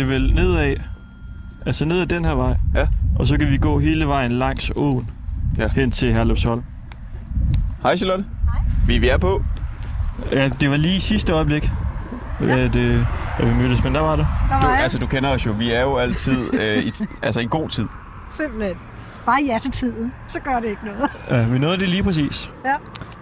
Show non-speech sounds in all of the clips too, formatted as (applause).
Det er vel nedad, altså ned ad den her vej, Ja. og så kan vi gå hele vejen langs åen Ja. hen til Herlufsholm. Hej Charlotte. Hej. Vi, vi er på. Ja, det var lige sidste øjeblik, ja. at, øh, at vi mødtes, men der var det. Der Du, var jeg altså, du kender os jo. Vi er jo altid øh, i, altså, i god tid. simpelthen. Bare ja til tiden, så gør det ikke noget. Ja, vi nåede det lige præcis, Ja.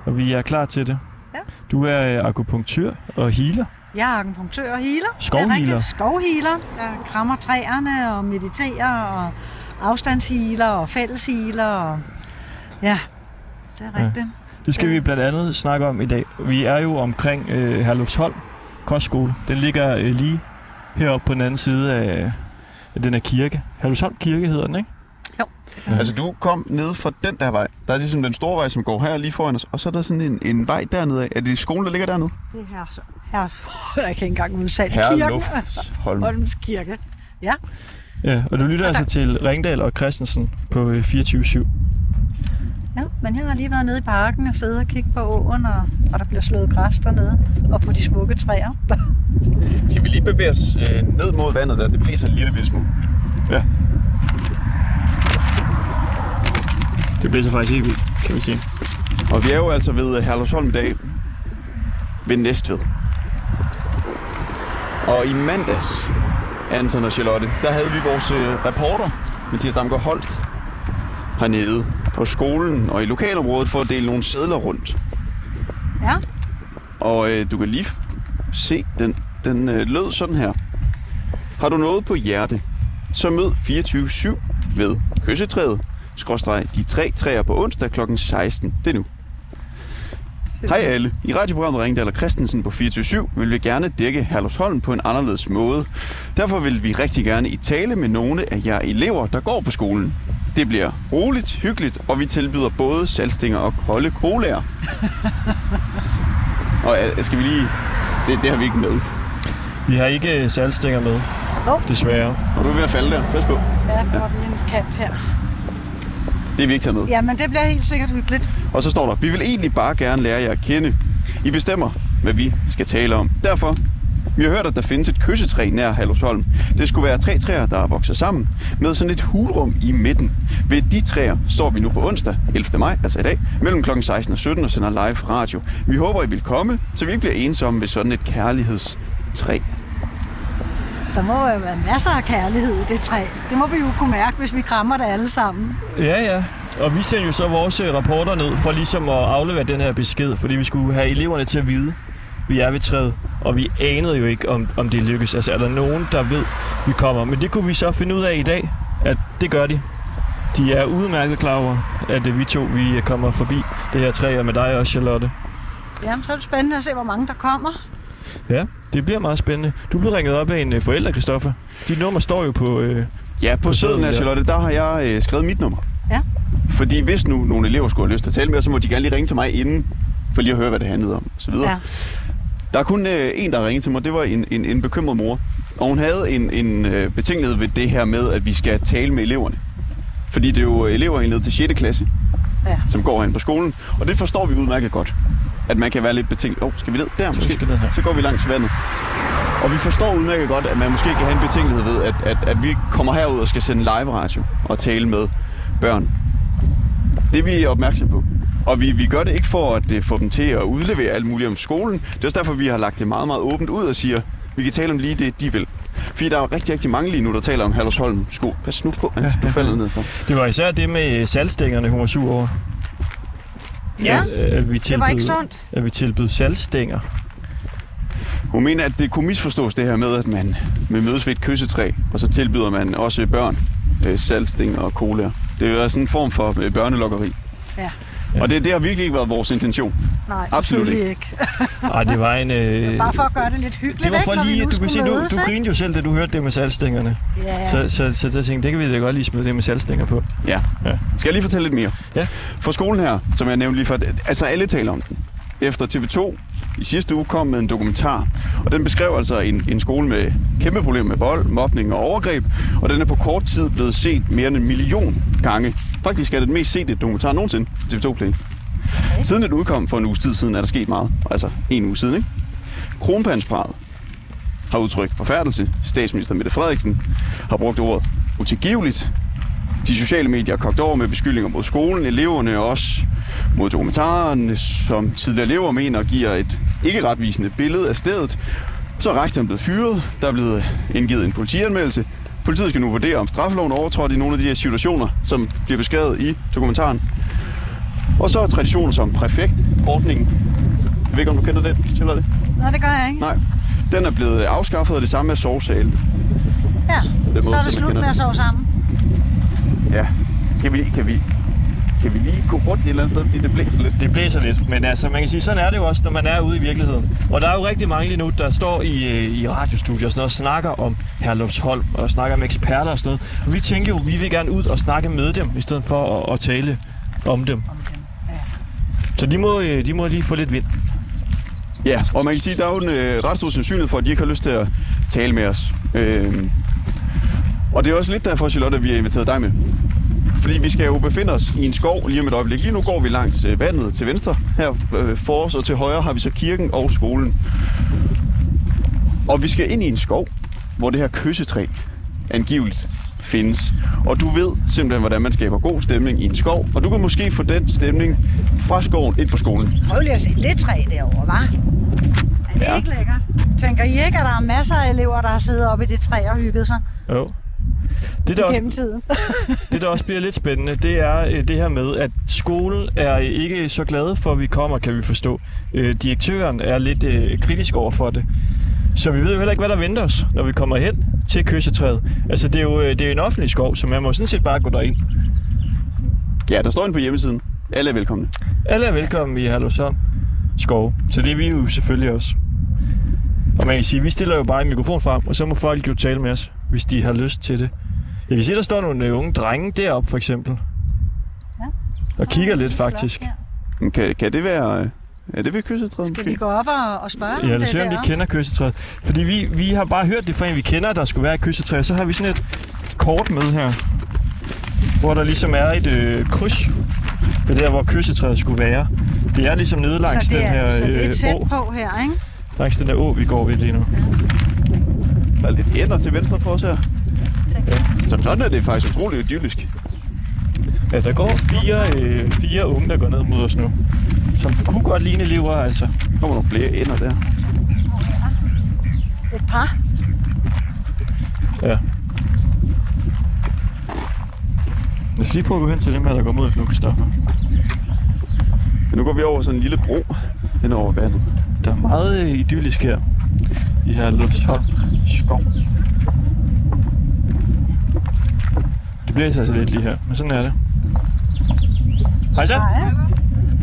og vi er klar til det. Ja. Du er øh, akupunktør og healer. Jeg er akupunktør og healer. Skovhealer. Det er rigtigt. Skovhealer. Jeg krammer træerne og mediterer og afstandshealer og fælleshealer. Og... Ja, det er Ja. rigtigt. Det skal vi blandt andet snakke om i dag. Vi er jo omkring øh, Herlufsholm Kostskole. Den ligger øh, lige heroppe på den anden side af, af den her kirke. Herlufsholm Kirke hedder den, ikke? Ja. Altså, du kom ned fra den der vej. Der er ligesom den store vej, som går her lige foran os. Og så er der sådan en, en vej dernede. Er det skolen, der ligger dernede? Det er her, så. her. (laughs) Jeg kan ikke engang udtale kirken. Herlufsholm. Holms Kirke. Ja, Ja, og du lytter altså til Ringdal og Christensen på øh, 24-7. ja, men jeg har lige været nede i parken og siddet og kigget på åen, og, og der bliver slået græs dernede, og på de smukke træer. Skal vi lige bevæge os øh, ned mod vandet der? Det blæser en lille smule. Ja. Det bliver så faktisk helt vildt, kan vi sige. Og vi er jo altså ved Herlufsholm i dag. Ved Næstved. Og i mandags, Anton og Charlotte, der havde vi vores øh, reporter, Mathias Damgaard Holst, hernede på skolen og i lokalområdet for at dele nogle sædler rundt. Ja, Og øh, du kan lige se, den, den øh, lød sådan her. Har du noget på hjerte, så mød 24-7 ved kyssetræet, skråstreg de tre træer på onsdag kl. 16. Det er nu. Hej alle. I radioprogrammet Ringdal og Christensen på 24 vil vi gerne dække Herlufsholm på en anderledes måde. Derfor vil vi rigtig gerne i tale med nogle af jer elever, der går på skolen. Det bliver roligt, hyggeligt, og vi tilbyder både salgstinger og kolde colaer. (laughs) og øh, skal vi lige... Det, det har vi ikke med. Vi har ikke øh, salgstænger med, Hov. desværre. Og du er ved at falde der. Pas på. ja, der var lige en kant her. Det er vi ikke taget med. Jamen, det bliver helt sikkert hyggeligt. Og så står der, vi vil egentlig bare gerne lære jer at kende. I bestemmer, hvad vi skal tale om. Derfor, vi har hørt, at der findes et kyssetræ nær Halvsholm. Det skulle være tre træer, der er vokset sammen, med sådan et hulrum i midten. Ved de træer står vi nu på onsdag, 11. maj, altså i dag, mellem kl. 16 og 17 og sender live radio. Vi håber, I vil komme, så vi ikke bliver ensomme ved sådan et kærlighedstræ. Der må jo være masser af kærlighed i det træ. Det må vi jo kunne mærke, hvis vi krammer det alle sammen. Ja, ja. Og vi sendte jo så vores øh, rapporter ned for ligesom at aflevere den her besked, fordi vi skulle have eleverne til at vide, vi er ved træet, og vi anede jo ikke, om, om det lykkes. Altså, er der nogen, der ved, vi kommer? Men det kunne vi så finde ud af i dag, at det gør de. De er udmærket klar over, at øh, vi to vi øh, kommer forbi det her træ, og med dig også, Charlotte. Jamen, så er det spændende at se, hvor mange der kommer. Ja, det bliver meget spændende. Du blev ringet op af en øh, forælder, Christoffer. Dit nummer står jo på... Øh, Ja, på søden af ja. Charlotte, der har jeg øh, skrevet mit nummer. Ja. Fordi hvis nu nogle elever skulle have lyst til at tale med så må de gerne lige ringe til mig inden, for lige at høre, hvad det handlede om, og så videre. Ja. Der er kun øh, en, der ringede til mig, det var en, en, en bekymret mor. Og hun havde en, en øh, betænkelighed ved det her med, at vi skal tale med eleverne. Fordi det er jo elever helt ned til 6. klasse, Ja. som går hen på skolen. Og det forstår vi udmærket godt. At man kan være lidt betænkelig. Åh, oh, skal vi ned? Der måske. skal ned her. Så går vi langs vandet. Og vi forstår udmærket godt, at man måske kan have en betænkelighed ved, at, at, at vi kommer herud og skal sende live radio og tale med børn. Det er vi opmærksom på. Og vi, vi gør det ikke for at uh, få dem til at udlevere alt muligt om skolen. Det er også derfor, vi har lagt det meget, meget åbent ud og siger, vi kan tale om lige det, de vil. Fordi der er jo rigtig, rigtig mange lige nu, der taler om Hallersholm sko. Pas nu på, Hans. Du falder ned for. det var især det med salgstængerne, hun var sur over. Ja, At, øh, at vi det var ikke sundt. At vi tilbød salgstænger. Hun mener, at det kunne misforstås det her med, at man vil mødes ved et kyssetræ, og så tilbyder man også børn øh, salgsting og cola. Det er jo sådan en form for øh, børnelokkeri. Ja. Og det, det har virkelig ikke været vores intention. Nej, Absolut selvfølgelig ikke. (laughs) Ej, det var en... Øh, Bare for at gøre det lidt hyggeligt, det var for ikke, lige, du kan sige, du, du ikke? grinede jo selv, da du hørte det med salgstængerne. Ja, Så, så, så, så jeg tænkte, det kan vi da godt lige smide det med salgstænger på. Ja. Ja. Skal jeg lige fortælle lidt mere? Ja. For skolen her, som jeg nævnte lige før, altså alle taler om den. Efter TV2 i sidste uge kom med en dokumentar, og den beskrev altså en, en skole med kæmpe problemer med vold, mobning og overgreb, og den er på kort tid blevet set mere end en million gange. Faktisk er det den mest sete dokumentar nogensinde på TV2 Play. Okay. Siden den udkom for en uges tid siden, er der sket meget. Altså en uge siden, ikke? Kronpanspraget. har udtrykt forfærdelse. Statsminister Mette Frederiksen har brugt ordet utilgiveligt. De sociale medier er kogt over med beskyldninger mod skolen, eleverne og også mod dokumentaren, som tidligere elever mener giver et ikke retvisende billede af stedet. Så er rektoren blevet fyret, der er blevet indgivet en politianmeldelse. Politiet skal nu vurdere, om straffeloven overtrådt i nogle af de her situationer, som bliver beskrevet i dokumentaren. Og så er traditioner som præfektordningen. Jeg ved ikke, om du kender den, Stiller det? Nå, det gør jeg ikke. Nej. Den er blevet afskaffet, og det samme er sovsalen. Ja, måde, så er det slut med at sove sammen. Ja. Skal vi, kan, vi, kan vi lige gå rundt et eller andet sted, fordi det blæser lidt? Det blæser lidt, men altså, man kan sige, sådan er det jo også, når man er ude i virkeligheden. Og der er jo rigtig mange lige nu, der står i, øh, i radiostudier og, sådan noget, og snakker om Herlufsholm og snakker med eksperter og sådan noget. Og vi tænker jo, vi vil gerne ud og snakke med dem, i stedet for at, at tale om dem. Så de må, øh, de må lige få lidt vind. Ja, og man kan sige, at der er jo en øh, ret stor sandsynlighed for, at de ikke har lyst til at tale med os. Øhm, og det er også lidt derfor, Charlotte, at vi har inviteret dig med. Fordi vi skal jo befinde os i en skov lige om et øjeblik. Lige nu går vi langs øh, vandet til venstre. Her øh, for os og til højre har vi så kirken og skolen. Og vi skal ind i en skov, hvor det her kyssetræ angiveligt findes. Og du ved simpelthen, hvordan man skaber god stemning i en skov. Og du kan måske få den stemning fra skoven ind på skolen. Prøv lige at se det træ derovre, hva'? Er det ja. ikke lækkert? Tænker I ikke, at der er masser af elever, der har siddet oppe i det træ og hygget sig Jo. Det der, også, (laughs) det, der også bliver lidt spændende, det er øh, det her med, at skolen er ikke så glade for, at vi kommer, kan vi forstå. Øh, direktøren er lidt øh, kritisk over for det. Så vi ved jo heller ikke, hvad der venter os, når vi kommer hen til kyssetræet. Altså, det er jo øh, det er en offentlig skov, så man må sådan set bare gå derind. Ja, der står inde på hjemmesiden. Alle er velkomne. Alle er velkommen i Herlevsholm skov, så det er vi jo selvfølgelig også. Og man kan sige, vi stiller jo bare en mikrofon frem, og så må folk jo tale med os, hvis de har lyst til det. Jeg kan se, der står nogle øh, unge drenge deroppe, for eksempel. Ja. Og kigger lidt, faktisk. Ja. Kan, kan det være... øh, Er det ved kyssetræet Skal vi gå op og, og spørge dem Ja, lad det os se, om de der? kender kyssetræet. Fordi vi, vi har bare hørt det fra en, vi kender, der skulle være et kyssetræ. Så har vi sådan et kort med her, hvor der ligesom er et øh, kryds ved der, hvor kyssetræet skulle være. Det er ligesom nede langs så det den er, her så det er øh, tæt på her, ikke? Langs den der å, vi går ved lige nu. Der er lidt ender til venstre for os her. Som sådan er det faktisk utroligt idyllisk. Ja, der går fire, øh, fire unge, der går ned mod os nu. Som kunne godt ligne elever, altså. Der kommer nogle flere ender der. Et par. Ja. Lad os lige prøve at gå hen til dem her, der går mod os nu, Christoffer. Men nu går vi over sådan en lille bro hen over vandet. Der er meget øh, idyllisk her. I her Luftsholm skov. Det blæser altså lidt lige her, men sådan er det. Hej så. Nej,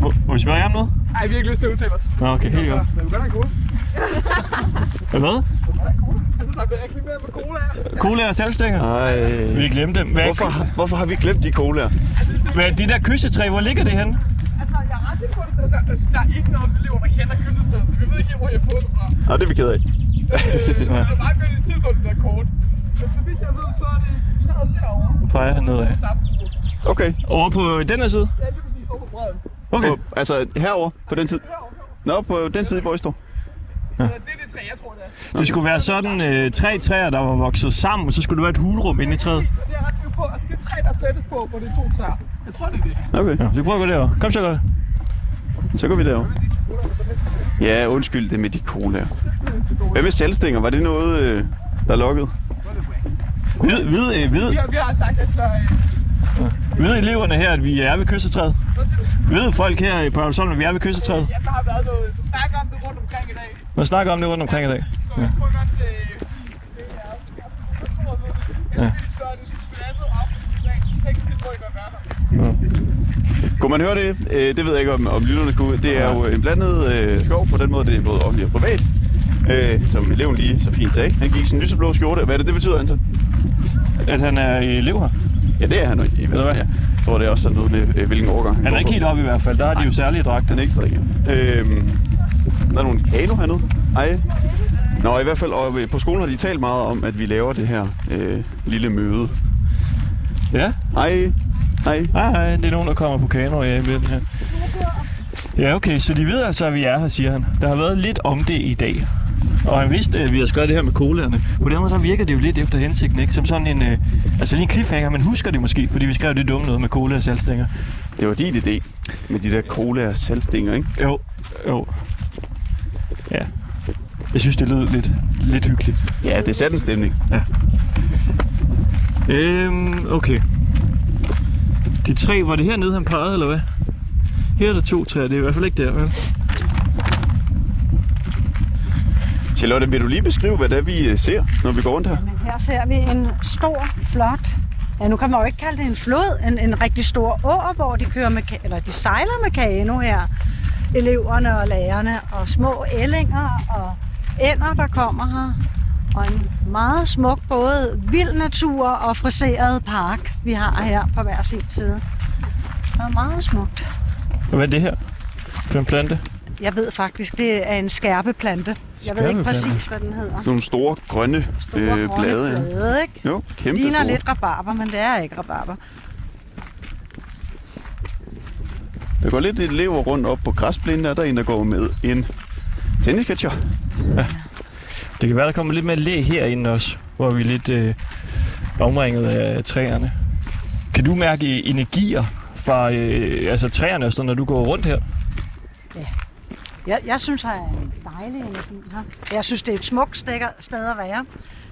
Må, må vi spørge jer om noget? Ej, vi har ikke lyst til at udtale os. Nå, okay, helt godt. Men vi godt have en cola. Hvad? Hvad? Altså, der bliver ikke mere med cola. Cola og salgstænger? Vi Ej. glemte dem. Hvad, Hvorfor, hvorfor har vi glemt de colaer? hvad, det der kyssetræ, hvor ligger det henne? Altså, jeg er ret sikker på det. Altså, der er ikke nogen elever, der kender kyssetræet, så vi ved ikke hvor jeg har fået det fra. Nej, det er vi ked af. Øh, (laughs) det er meget godt i tilfælde, det der kort. Men så vidt jeg ved, så er det træet derovre. Nu peger han nedad. Okay. Over på den her side? Ja, lige præcis over på bredden. Okay. På, altså herover på den side. Nå, på den side, hvor I står. Ja. Det er det træ, jeg tror, det er. Det skulle være sådan øh, tre træer, der var vokset sammen, og så skulle der være et hulrum inde i træet. Det er jeg ret sikker på, at det træ, der er tættest på, hvor det er to træer. Jeg tror, det er det. Okay, Ja, vi prøver at gå derover. Kom så godt. så går vi derover. Ja, undskyld det med de colaer. Hvad med salgstænger? Var det noget, øh, der lukkede? Ved, ved, øh, ved, Vi har, vi har sagt, at så, øh, ved eleverne her, at vi er ved kyssetræet? Ved folk her på Aarhusholm, at vi er ved kyssetræet? Ja, der har været noget, så snak om det rundt omkring i dag. Man snakker om det rundt omkring i dag. Så jeg tror godt, det, det er... Jeg tror, det Ja. er så er det blandet op, så tænker til, hvor I godt være der. Kunne man høre det? Øh, det ved jeg ikke, om, om lytterne kunne. Det er jo en blandet øh, skov. På den måde, det er både offentligt og privat. Øh, som eleven lige så fint sagde. Han gik i sin lyseblå skjorte. Hvad er det, det betyder, Anton? At han er elev her. Ja, det er han i hvert fald. Jeg tror, det er også sådan noget med, øh, hvilken årgang Han er går ikke helt oppe i hvert fald. Der har de jo særlige dragter. Den er ikke igen. Øhm, der er nogle kano hernede. Hej. Nå, i hvert fald og øh, på skolen har de talt meget om, at vi laver det her øh, lille møde. Ja. Hej. Hej. Nej, det er nogen, der kommer på kano ja, med den her. Ja, okay, så de ved altså, at vi er her, siger han. Der har været lidt om det i dag. Og han vidste, at vi havde skrevet det her med colaerne. På den måde så virker det jo lidt efter hensigten, ikke? Som sådan en, øh, altså lige en cliffhanger, men husker det måske, fordi vi skrev det dumme noget med cola og salgstænger. Det var din idé med de der cola og salgstænger, ikke? Jo, jo. Ja. Jeg synes, det lød lidt, lidt hyggeligt. Ja, det satte en stemning. Øhm, okay. De tre, var det hernede, han pegede, eller hvad? Her er der to træer, det er i hvert fald ikke der, vel? Charlotte, vil du lige beskrive, hvad det er, vi øh, ser, når vi går rundt her? Men her ser vi en stor, flot, ja nu kan man jo ikke kalde det en flod, en, en rigtig stor å, hvor de kører med, eller de sejler med kano her. Eleverne og lærerne, og små ællinger og ænder, der kommer her. Og en meget smuk, både vild natur og friseret park, vi har her på hver sin side. Det er meget smukt. Hvad er det her? For en plante? Jeg ved faktisk, det er en skærpeplante. Jeg ved ikke præcis, hvad den hedder. Sådan nogle store ikke? Store øh, grønne blade. Ja. blade, ikke? Jo, kæmpe Ligner store. lidt rabarber, men det er ikke rabarber. Der går lidt elever rundt op på græsplænen, der er der en, der går med en tennisketcher. Det kan være, der kommer lidt mere læ herinde også, hvor vi er lidt øh, omringet af træerne. Kan du mærke energier fra øh, altså træerne, når du går rundt her? Jeg, jeg synes, der er en dejlig energi her. Jeg synes, det er et smukt stikker, sted at være.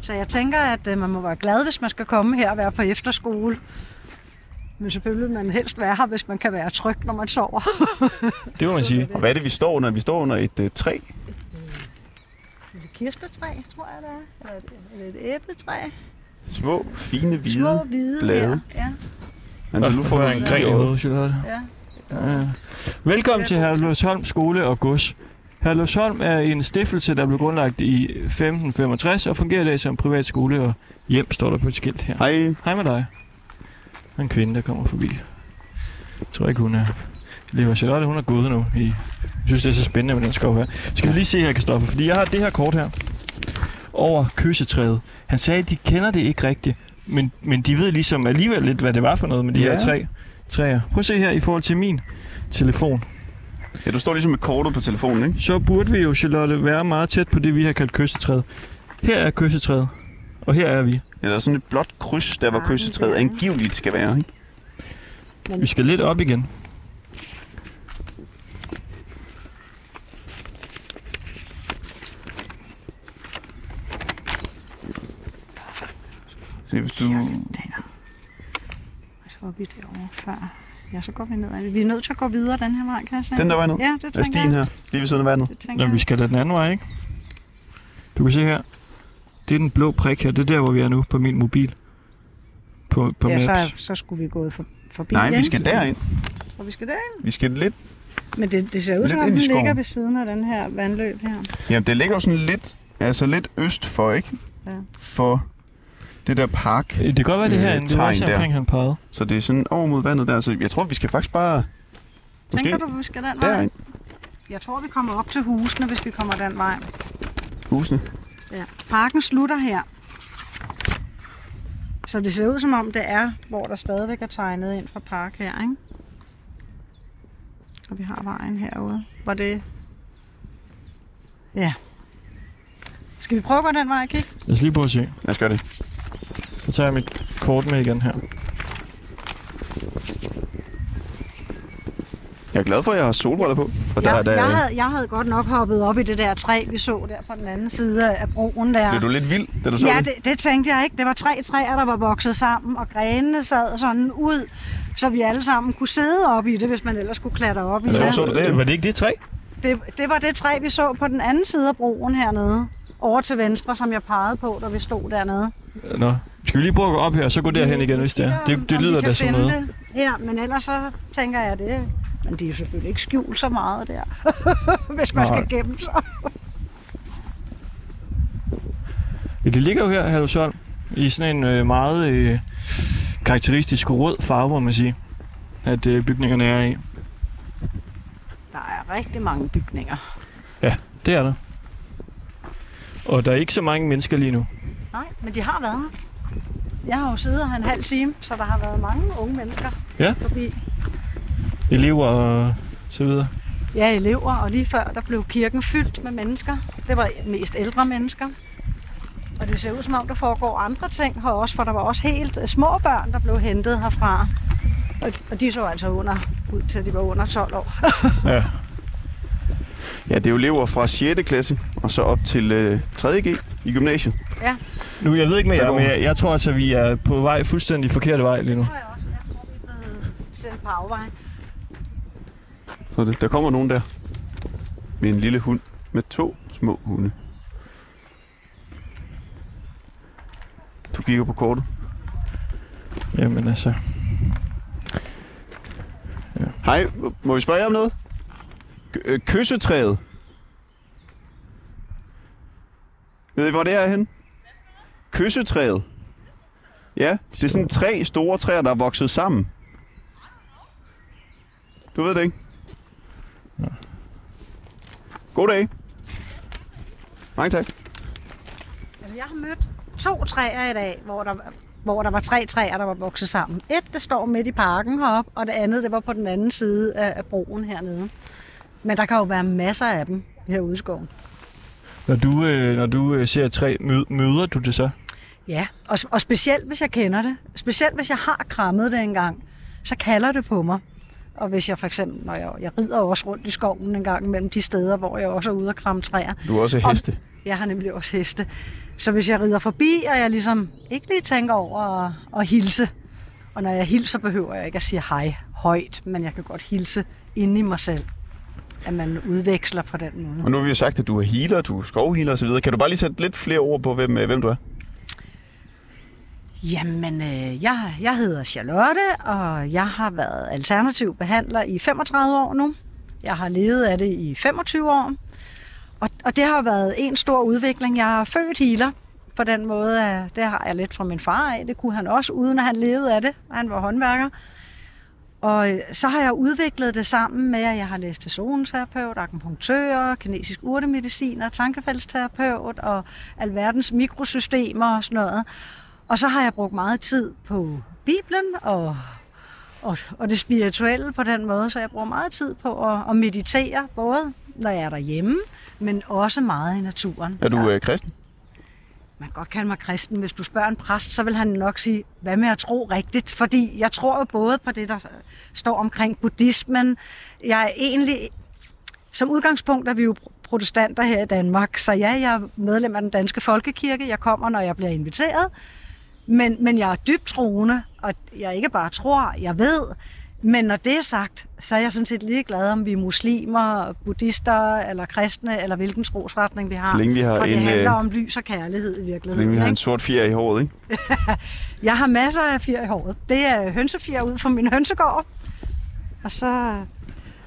Så jeg tænker, at øh, man må være glad, hvis man skal komme her og være på efterskole. Men selvfølgelig vil man helst være her, hvis man kan være tryg, når man sover. (laughs) Det må man sige. Og hvad er det, vi står under? Vi står under et uh, træ. Er det kirsebærtræ, tror jeg, det er? Eller, et- eller et æbletræ? Små, fine, hvide. Små hvide blade. her. Ja, Altså, nu får jeg en en gren i hovedet, ja. Ja. Velkommen til Herlufsholm Skole og Gods. Herlufsholm er en stiftelse, der blev grundlagt i 1565 og fungerer i dag som privat skole og hjem, står der på et skilt her. Hej. Hej med dig. Der er en kvinde, der kommer forbi. Jeg tror ikke, hun er lever. Charlotte, hun er gået nu. I, jeg synes, det er så spændende med den skov her. Skal vi lige se her, Kristoffer, fordi jeg har det her kort her over kyssetræet. Han sagde, at de kender det ikke rigtigt, men, men de ved ligesom alligevel lidt, hvad det var for noget med de Ja. her tre træer. Prøv at se her i forhold til min telefon. Ja, du står ligesom med kortet på telefonen, ikke? Så burde vi jo, Charlotte, være meget tæt på det, vi har kaldt kyssetræet. Her er kyssetræet, og her er vi. Ja, der er sådan et blåt kryds, der hvor kyssetræet angiveligt skal være, ikke? Vi skal lidt op igen. Se, hvis du... Var vi derovre før. Ja, så går vi ned. Vi er nødt til at gå videre den her vej, kan jeg sige. Den der vej ned. Ja, det Er tænker stien jeg. her, lige ved siden af vandet. Det Nå, vi skal da den anden vej, ikke? Du kan se her. Det er den blå prik her. Det er der, hvor vi er nu på min mobil. På, på Ja, Maps. så, så skulle vi gå for, forbi Nej, vi skal derind. Og vi skal derind. Vi skal lidt... Men det, det ser ud som om, i den ligger ved siden af den her vandløb her. Jamen, det ligger jo sådan lidt... Altså lidt øst for, ikke? Ja. For det der park. Det kan godt være det her, Øh, tegn der. omkring han pegede. Så det er sådan over mod vandet der. Så jeg tror, vi skal faktisk bare... Måske Tænker du, vi skal den vej? derind. Jeg tror, vi kommer op til husene, hvis vi kommer den vej. Husene. Ja. Parken slutter her. Så det ser ud som om, det er, hvor der stadigvæk er tegnet ind fra park her, ikke? Og vi har vejen herude. Var det... Ja. Skal vi prøve at gå den vej, Kik? Lad os lige prøve at se. Lad os gøre det. Så tager jeg mit kort med igen her. Jeg er glad for, at jeg har solbriller på. Og der, jeg, der, jeg, havde, jeg havde godt nok hoppet op i det der træ, vi så der på den anden side af broen der. Blev du lidt vild, da du så Ja, det? det, tænkte jeg ikke. Det var tre træer, der var vokset sammen, og grenene sad sådan ud, så vi alle sammen kunne sidde op i det, hvis man ellers kunne klatre op i Altså, hvor det. så du det? Var det ikke det træ? det. Det var det træ, vi så på den anden side af broen hernede. Over til venstre, som jeg pegede på, da vi stod dernede. Nå. Skal vi lige prøve at gå op her, så gå derhen igen, hvis det er. Det, det lyder da som noget. Ja, men ellers så tænker jeg det. Men de er selvfølgelig ikke skjult så meget der, (laughs) hvis man Nej. skal gemme sig. Ja, det ligger jo her, Herlufsholm, i sådan en øh, meget øh, karakteristisk rød farve, må man sige, at øh, bygningerne er i. Der er rigtig mange bygninger. Det er der. Og der er ikke så mange mennesker lige nu. Nej, men de har været her. Jeg har jo siddet her en halv time, så der har været mange unge mennesker Ja. forbi. Elever og så videre. ja, elever, og lige før der blev kirken fyldt med mennesker. Det var mest ældre mennesker. Og det ser ud som om, der foregår andre ting her også, for der var også helt øh, små børn, der blev hentet herfra. Og, og de så altså under, ud til, at de var under 12 år. (laughs) Ja. Ja, det er jo elever fra 6. klasse og så op til øh, 3.G i gymnasiet. Ja. Nu, jeg ved ikke med jer, men jeg, jeg tror altså, vi er på vej fuldstændig forkerte vej lige nu. Det tror jeg også. Jeg tror, vi er blevet sendt på afvej. Så det, der kommer nogen der med en lille hund med to små hunde. Du kigger på kortet. Jamen altså, Hej, må vi spørge jer om noget? K- øh, kyssetræet. Ved I, hvor det er hen? Kyssetræet. Ja, det er sådan tre store træer, der er vokset sammen. Du ved det ikke? God dag. Mange tak. Altså, jeg har mødt to træer i dag, hvor der, hvor der var tre træer, der var vokset sammen. Et, det står midt i parken heroppe, og det andet, det var på den anden side af, af broen hernede. Men der kan jo være masser af dem herude i skoven. når du, øh, når du øh, ser et træ, mød, møder du det så? Ja, og, og specielt hvis jeg kender det. Specielt hvis jeg har krammet det engang, så kalder det på mig. Og hvis jeg for eksempel, når jeg, jeg rider også rundt i skoven en gang mellem de steder, hvor jeg også er ude og kramme træer. Du er også heste. Jeg har nemlig også heste. Så hvis jeg rider forbi, og jeg ligesom ikke lige tænker over at, at hilse, og når jeg hilser, behøver jeg ikke at sige hej højt, men jeg kan godt hilse inde i mig selv, at man udveksler på den måde. Og nu har vi jo sagt, at du er healer, du er skovhealer osv. Kan du bare lige sætte lidt flere ord på, hvem, øh, hvem du er? Jamen, øh, jeg, jeg hedder Charlotte, og jeg har været alternativ behandler i 35 år nu. Jeg har levet af det i 25 år. Og, og det har været en stor udvikling. Jeg er født healer på den måde. At det har jeg lidt fra min far af. Det kunne han også, uden at han levede af det. Han var håndværker. Og øh, så har jeg udviklet det sammen med, at jeg har læst til zoneterapeut, akupunktør, kinesisk urtemediciner, tankefældsterapeut og alverdens mikrosystemer og sådan noget. Og så har jeg brugt meget tid på Bibelen og, og, og det spirituelle på den måde, så jeg bruger meget tid på at, at meditere, både når jeg er derhjemme, men også meget i naturen. Er du øh, kristen? Man kan godt kalde mig kristen. Hvis du spørger en præst, så vil han nok sige, hvad med at tro rigtigt? Fordi jeg tror jo både på det, der står omkring buddhismen. Jeg er egentlig... Som udgangspunkt er vi jo protestanter her i Danmark, så ja, jeg er medlem af den danske folkekirke. Jeg kommer, når jeg bliver inviteret. Men, men jeg er dybt troende, og jeg ikke bare tror, jeg ved. Men når det er sagt, så er jeg sådan set ligeglad, om vi er muslimer, buddhister eller kristne, eller hvilken trosretning vi har. Så længe vi har For det en, handler øh, om lys og kærlighed i Så virkeligheden. længe vi har en ikke? sort fjer i håret, ikke? (laughs) Jeg har masser af fjer i håret. Det er hønsefjer ud fra min hønsegård. Og så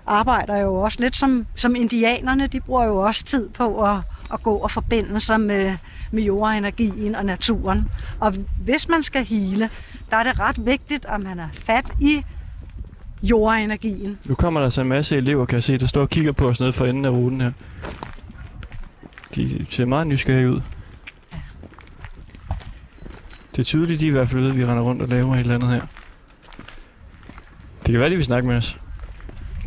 arbejder jeg jo også lidt som, som indianerne. De bruger jo også tid på at, at gå og forbinde sig med, med jordenergien og naturen. Og hvis man skal hele, der er det ret vigtigt, at man er fat i jordenergien. Nu kommer der så en masse elever, kan jeg se, der står og kigger på os nede for enden af ruten her. De ser meget nysgerrige ud. Det er tydeligt, de i hvert fald ved, at vi render rundt og laver et eller andet her. Det kan være, de vil snakke med os.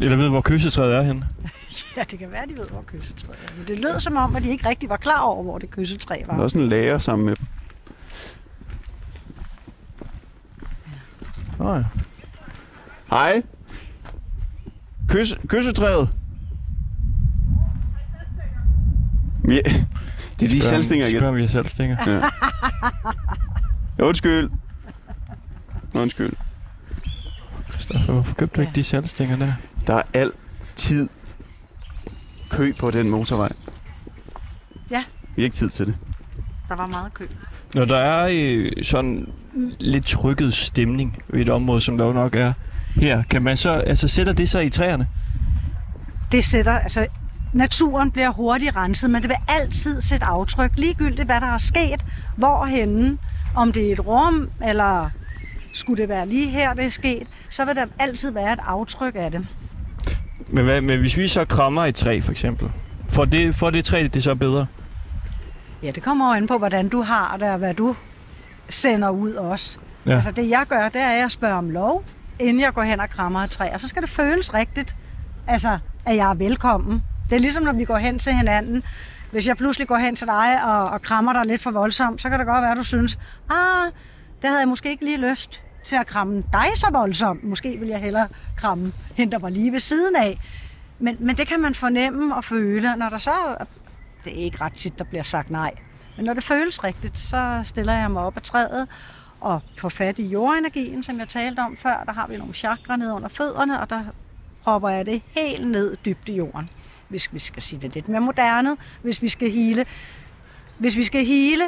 Eller ved, hvor kyssetræet er henne. (laughs) (laughs) Ja, det kan være, de ved, hvor kyssetræet er. Men det lød som om, at de ikke rigtig var klar over, hvor det kyssetræ Der er var. også en lærer sammen med dem. Nå ja. Hej. Kys, kyssetræet. Ja, (laughs) det er de selvstænger igen. Spørg, om vi er selvstænger. Ja. (laughs) Undskyld. Undskyld. Christoffer, hvorfor købte du ikke de selvstænger der? Der er altid kø på den motorvej. Ja. Vi har ikke tid til det. Der var meget kø. Når der er øh, sådan lidt trykket stemning i et område, som der jo nok er her, kan man så, altså sætter det sig i træerne? det sætter, altså naturen bliver hurtigt renset, men det vil altid sætte aftryk, ligegyldigt hvad der er sket, hvorhenne, om det er et rum, eller skulle det være lige her, det er sket, så vil der altid være et aftryk af det. Men, hvad, men hvis vi så krammer et træ, for eksempel, får det, får det træ det så bedre? Ja, det kommer jo an på, hvordan du har det, og hvad du sender ud også. Ja. Altså det jeg gør, det er, at jeg spørger om lov, inden jeg går hen og krammer et træ, og så skal det føles rigtigt. Altså, at jeg er velkommen. Det er ligesom, når vi går hen til hinanden. Hvis jeg pludselig går hen til dig og, og krammer dig lidt for voldsomt, så kan det godt være, at du synes, ah, det havde jeg måske ikke lige lyst til at kramme dig så voldsomt. Måske vil jeg hellere kramme hende, der var lige ved siden af. Men, men det kan man fornemme og føle, når der så... Det er ikke ret tit, der bliver sagt nej. Men når det føles rigtigt, så stiller jeg mig op af træet og får fat i jordenergien, som jeg talte om før. Der har vi nogle chakra ned under fødderne, og der propper jeg det helt ned dybt i jorden. Hvis vi skal sige det lidt mere moderne, hvis vi skal hele. Hvis vi skal hele,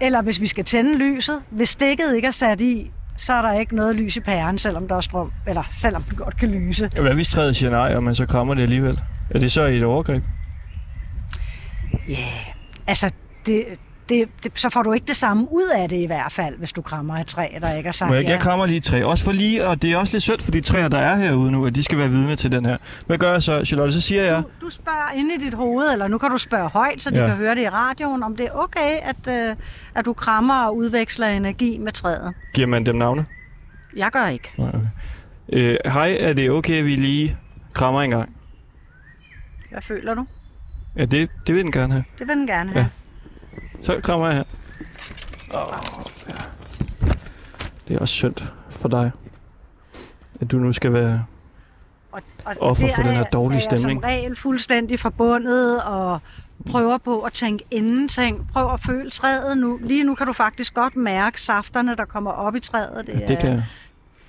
eller hvis vi skal tænde lyset, hvis stikket ikke er sat i, så er der ikke noget lys i pæren, selvom der er strøm, eller selvom det godt kan lyse. Hvad hvis træet siger nej, og man så krammer det alligevel? Er det så et overgreb? Ja, yeah. altså, det, det, det, så får du ikke det samme ud af det i hvert fald, hvis du krammer et træ, der ikke er sagt Må jeg, ja. jeg krammer lige et træ. Også for lige, og det er også lidt synd for de træer, der er herude nu, at de skal være vidne til den her. Hvad gør jeg så, Charlotte? Så siger jeg, Du, du spørger inde i dit hoved, eller nu kan du spørge højt, så de Ja. ja. kan høre det i radioen, om det er okay, at, øh, at du krammer og udveksler energi med træet. giver man dem navne? Jeg gør ikke. Nej, okay. Øh, hej, er det okay, at vi lige krammer en gang? Hvad føler du? Ja, det, det vil den gerne have. Det vil den gerne have. Ja. Så krammer jeg her. Det er også synd for dig, at du nu skal være... Og, og Offer for den her er- dårlige er jeg stemning. som regel fuldstændig forbundet og prøver på at tænke ingenting. Prøv at føle træet nu. Lige nu kan du faktisk godt mærke safterne, der kommer op i træet. Det, Ja, det kan er jeg.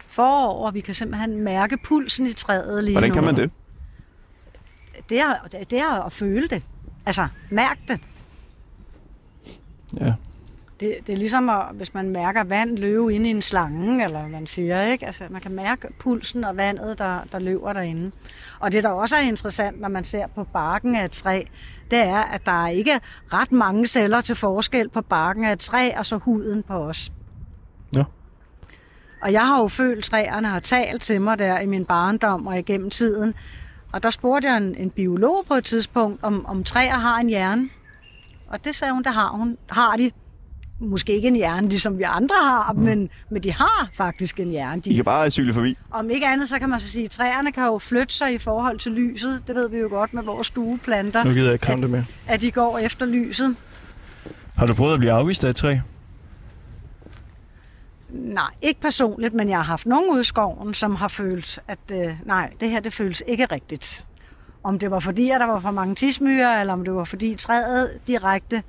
forår, og vi kan simpelthen mærke pulsen i træet lige Hvordan nu. kan man det? Det er, det er at føle det. Altså, mærk det. Ja. Det, det er ligesom, at, hvis man mærker vand løbe inde i en slange, eller man siger, ikke? Altså, man kan mærke pulsen og vandet, der, der løber derinde. Og det, der også er interessant, når man ser på barken af et træ, det er, at der er ikke ret mange celler til forskel på barken af et træ, og så huden på os. Ja. Og jeg har jo følt, træerne har talt til mig der i min barndom og igennem tiden. Og der spurgte jeg en, en biolog på et tidspunkt, om, om træer har en hjerne. Og det sagde hun, det har hun. Har de. Måske ikke en hjerne, ligesom vi andre har, mm. men, men de har faktisk en hjerne. I De, kan bare cykle forbi. om ikke andet, så kan man så sige, at træerne kan jo flytte sig i forhold til lyset. Det ved vi jo godt med vores stueplanter, Nu gider jeg ikke kramme det mere. at de går efter lyset. Har du prøvet at blive afvist af et træ? Nej, ikke personligt, men jeg har haft nogen ude i skoven, som har følt, at øh, nej, det her det føles ikke rigtigt. Om det var fordi, at der var for mange tismyrer, eller om det var fordi træet direkte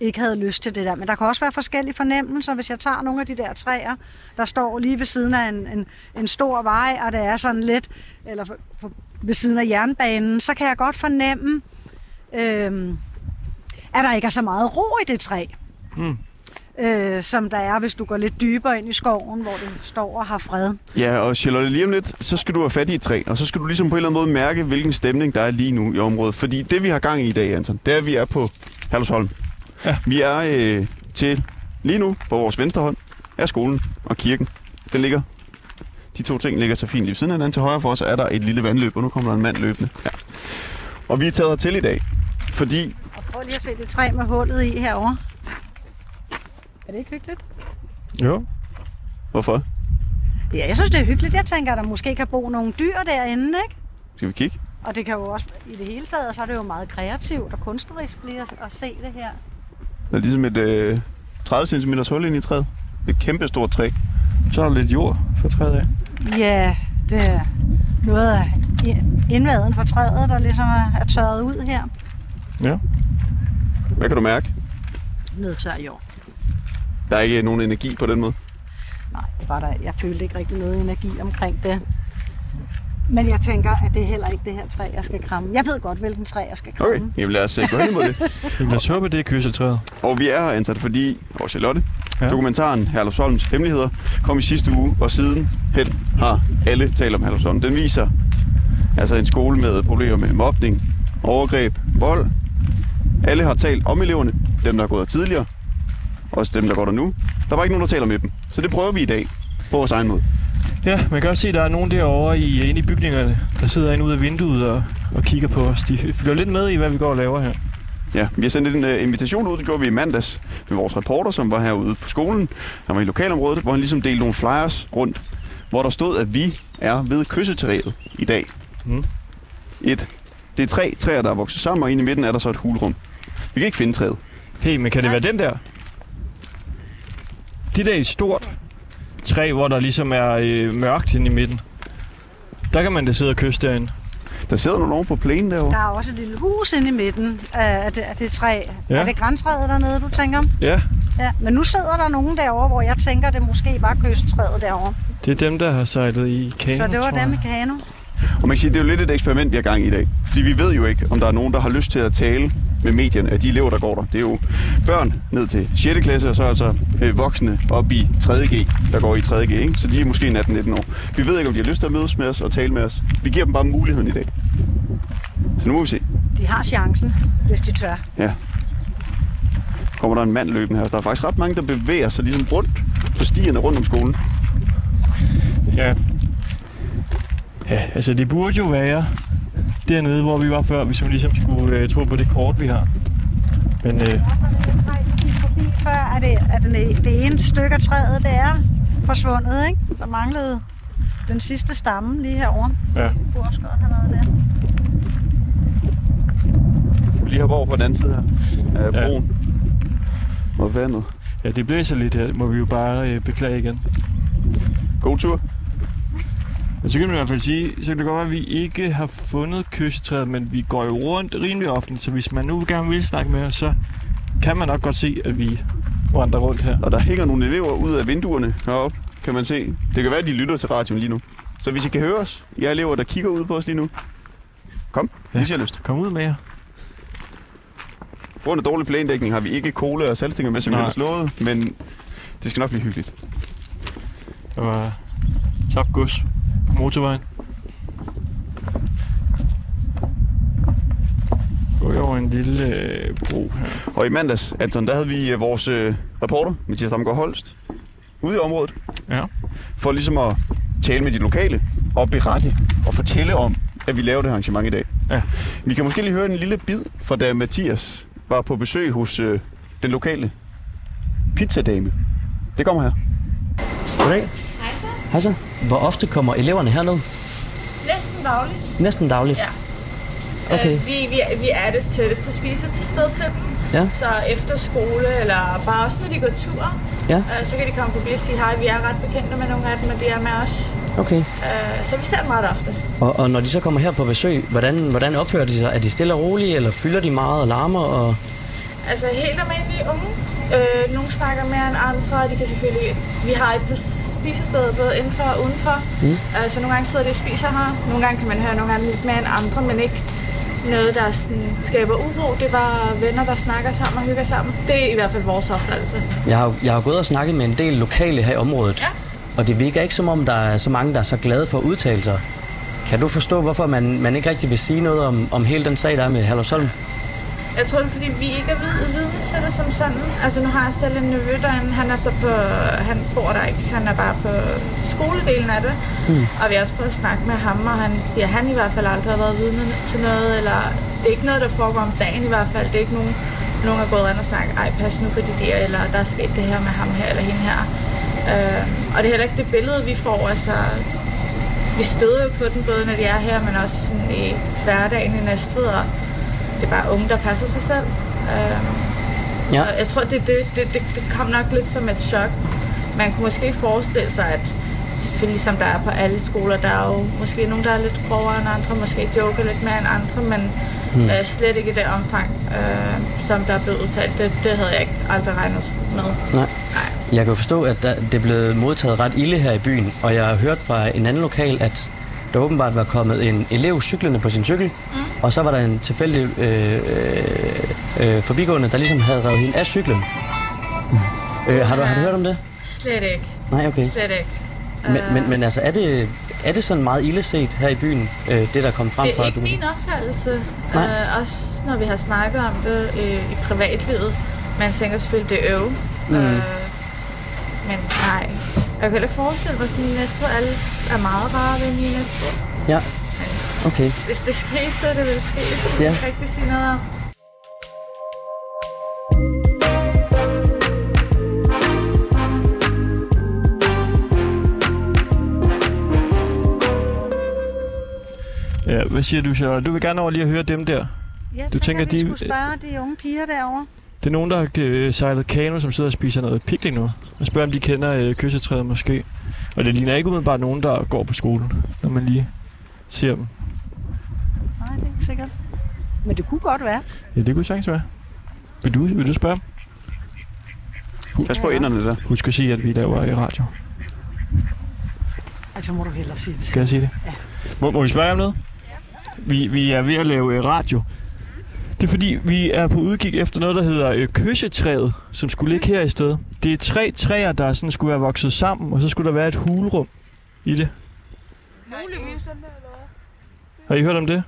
ikke havde lyst til det der. Men der kan også være forskellige fornemmelser, hvis jeg tager nogle af de der træer, der står lige ved siden af en, en, en stor vej, og det er sådan lidt, eller for, for, ved siden af jernbanen, så kan jeg godt fornemme, øh, at der ikke er så meget ro i det træ Mm øh, som der er, hvis du går lidt dybere ind i skoven, hvor det står og har fred. Ja, og Charlotte, lige om lidt, så skal du have fat i et træ, og så skal du ligesom på en eller anden måde mærke, hvilken stemning der er lige nu i området. Fordi det, vi har gang i i dag, Anton, det er, at vi er på Herlufsholm. Ja. Vi er øh, til, lige nu, på vores venstre hånd, er skolen og kirken. Den ligger, de to ting ligger så fint lige siden af hinanden. Til højre for os er der et lille vandløb, og nu kommer der en mand løbende. Ja. Og vi er taget hertil i dag, fordi Og prøv lige at se det træ med hullet i herovre. Er det ikke hyggeligt? Jo. Hvorfor? Ja, jeg synes, det er hyggeligt. Jeg tænker, at der måske kan bo nogle dyr derinde, ikke? Skal vi kigge? Og det kan jo også, i det hele taget, så er det jo meget kreativt og kunstnerisk lige at, at se det her. Der er ligesom et øh, 30 cm hul ind i træet. Et kæmpe stort træ. Så er der lidt jord for træet af. Ja, det er noget af i- indmaden fra træet, der ligesom er, er tørret ud her. Ja. Hvad kan du mærke? Nødtør jord. Der er ikke nogen energi på den måde. Nej, det var der. Jeg følte ikke rigtig noget energi omkring det. Men jeg tænker, at det er heller ikke det her træ, jeg skal kramme. Jeg ved godt, hvilken træ jeg skal kramme. Okay, jamen lad os øh, gå hen imod det. (laughs) Lad os håbe, det er kyssetræet. Og vi er her ansat, fordi vores Charlotte, Ja. dokumentaren Herlufsholms Hemmeligheder, kom i sidste uge, og siden hen har alle talt om Herlufsholm. Den viser altså en skole med problemer med mobning, overgreb, vold. Alle har talt om eleverne, dem der har gået der tidligere, også dem der går der nu. Der var ikke nogen, der taler med dem, så det prøver vi i dag på vores egen måde. Ja, man kan også se, at der er nogen derovre i, inde i bygningerne, der sidder inde ude af vinduet og, og kigger på os. De følger lidt med i, hvad vi går og laver her. Ja, vi har sendt en uh, invitation ud, det gjorde vi i mandags med vores reporter, som var herude på skolen. Han var i lokalområdet, hvor han ligesom delte nogle flyers rundt, hvor der stod, at vi er ved kyssetræet i dag. Mm. et... Det er tre træer, der er vokset sammen, og inde i midten er der så et hulrum. Vi kan ikke finde træet. Hey, men kan det være den der? Det der er et stort træ, hvor der ligesom er øh, mørkt inde i midten. Der kan man da sidde og kysse derinde. Der sidder nogen over på plænen derovre. Der er også et lille hus inde i midten af det, af det træ. Ja. Er det grænsrædet dernede, du tænker? Ja, Ja. Men nu sidder der nogen derovre, hvor jeg tænker, det måske var kystræet derovre. det er dem, der har sejlet i kano, Så det var dem i kano. Og man kan sige, det er jo lidt et eksperiment, vi har gang i i dag. Fordi vi ved jo ikke, om der er nogen, der har lyst til at tale med medierne af de elever, der går der. Det er jo børn ned til 6. klasse, og så altså øh, voksne op i 3.G, der går i 3.G. Ikke? Så de er måske 18-19 år. Vi ved ikke, om de har lyst til at mødes med os og tale med os. Vi giver dem bare muligheden i dag. Så nu må vi se. De har chancen, hvis de tør. Ja. Kommer der en mand løbende her. Der er faktisk ret mange, der bevæger sig ligesom rundt på stierne rundt om skolen. Ja. Ja, altså det burde jo være dernede, hvor vi var før, hvis man ligesom skulle øh, tro på det kort, vi har. Men øh, Før er det, at den, det ene stykke af træet, det er forsvundet, ikke? Der manglede den sidste stamme lige herovre. ja, Det kunne også godt have været der. Lige herovre over på den anden side her af Ja. broen. Og vandet. ja, det blæser lidt her, må vi jo bare øh, beklage igen. God tur. Men så kan man i hvert fald sige, så kan det godt være, at vi ikke har fundet kyssetræet, men vi går jo rundt rimelig ofte, så hvis man nu gerne vil snakke med os, så kan man nok godt se, at vi vandrer rundt her. Og der hænger nogle elever ud af vinduerne heroppe, kan man se. Det kan være, at de lytter til radioen lige nu. Så hvis I kan høre os, jeg elever, der kigger ud på os lige nu. Kom, Ja. hvis I har lyst. Kom ud med jer. På grund af dårlig plændækning har vi ikke cola og salgstinger med, som vi Nej. har slået, men det skal nok blive hyggeligt. Der var tabt gods motorvejen. Går vi over en lille øh, bro her. Og i mandags, Anton, der havde vi øh, vores øh, reporter, Mathias Damgaard Holst, ude i området, Ja. for ligesom at tale med de lokale og berette og fortælle om, at vi laver det arrangement i dag. Ja. Vi kan måske lige høre en lille bid fra da Mathias var på besøg hos øh, den lokale pizzadame. Det kommer her. Goddag. Hej så. Hvor ofte kommer eleverne herned? Næsten dagligt. Næsten dagligt? Ja. Okay. Øh, vi, vi, vi er det tætteste spise til sted til dem. Ja. Så efter skole, eller bare også når de går tur, Ja, øh, så kan de komme forbi og sige hej. Vi er ret bekendte med nogle af dem, og de er med os. okay. Øh, så vi ser dem meget ofte. Og, og når de så kommer her på besøg, hvordan, hvordan opfører de sig? Er de stille og rolige, eller fylder de meget og larmer? Og... Altså helt almindelige unge. Øh, nogle snakker mere end andre, og de kan selvfølgelig... Vi har et par spisesteder både indenfor og udenfor. Mm. Øh, så nogle gange sidder de og spiser her. Nogle gange kan man høre nogle gange lidt mere end andre, men ikke noget, der sådan skaber uro. Det bare venner, der snakker sammen og hygger sammen. Det er i hvert fald vores opfattelse. Jeg har, jeg har gået og snakket med en del lokale her i området. Ja. Og det virker ikke som om, der er så mange, der er så glade for at udtale sig. Kan du forstå, hvorfor man, man ikke rigtig vil sige noget om, om hele den sag, der er med Hallersholm? Jeg tror, det er, fordi vi ikke er vidne, vidne til det som sådan. Altså, nu har jeg selv en nevø derinde. Han er så på... Han bor der ikke. Han er bare på skoledelen af det. Mm. Og vi har også prøvet at snakke med ham, og han siger, at han i hvert fald aldrig har været vidne til noget. Eller det er ikke noget, der foregår om dagen i hvert fald. Det er ikke nogen, nogen er gået ind og sagt, ej, pas nu på de der, eller der er sket det her med ham her eller hende her. Øh, og det er heller ikke det billede, vi får. Altså, vi støder jo på den, både når de er her, men også sådan i hverdagen i Næstved, og det er bare unge, der passer sig selv. Øhm, Ja. Så jeg tror, det, det, det, det, det kom nok lidt som et chok. Man kunne måske forestille sig, at selvfølgelig som der er på alle skoler, der er jo måske nogen, der er lidt grovere end andre, måske joker lidt mere end andre, men hmm. øh, slet ikke i det omfang, øh, som der er blevet udtalt. Det, det havde jeg ikke aldrig regnet med. Nej. Nej. Jeg kan forstå, at der, det er blevet modtaget ret ilde her i byen, og jeg har hørt fra en anden lokal, at der åbenbart var kommet en elev cyklende på sin cykel, mm. og så var der en tilfældig øh, øh, øh, forbigående, der ligesom havde revet hende af cyklen. Øh, har, du, har du hørt om det? Slet ikke. Nej, okay. Slet ikke. Men, men, men altså, er det, er det sådan meget ille set her i byen, øh, det der kom frem Det fra? er ikke min opfattelse. Nej. Øh, også når vi har snakket om det øh, i privatlivet. Man tænker selvfølgelig, det er øv. Mm. Øh, men nej. Jeg kan heller ikke forestille mig, sådan næste alle er meget rare ved mine næste. Ja, okay. Hvis det skete, så er det vel sket. Det Ja. kan ikke sige noget om. Ja, Hvad, siger du, Charlotte? Du vil gerne over lige at høre dem der. Jeg Du tænker, vi de- skulle spørge de unge piger derovre. Det er nogen, der har øh, sejlet kano, som sidder og spiser noget picnic nu. Jeg spørger, om de kender øh, kyssetræet måske. Og det ligner ikke umiddelbart nogen, der går på skolen, når man lige ser dem. Nej, det er ikke sikkert. Men det kunne godt være. Ja, det kunne sagtens være. Vil du, vil du spørge dem? Pas på inderne der. Husk at sige, at vi laver i radio. Altså må du hellere sige det. Skal jeg sige det? Ja. Må, må vi spørge om noget? Vi, vi er ved at lave radio. Det er fordi, vi er på udkig efter noget, der hedder øh, kyssetræet, som skulle ligge her i stedet. Det er tre træer, der sådan skulle være vokset sammen, og så skulle der være et hulrum i det. Har I hørt om det?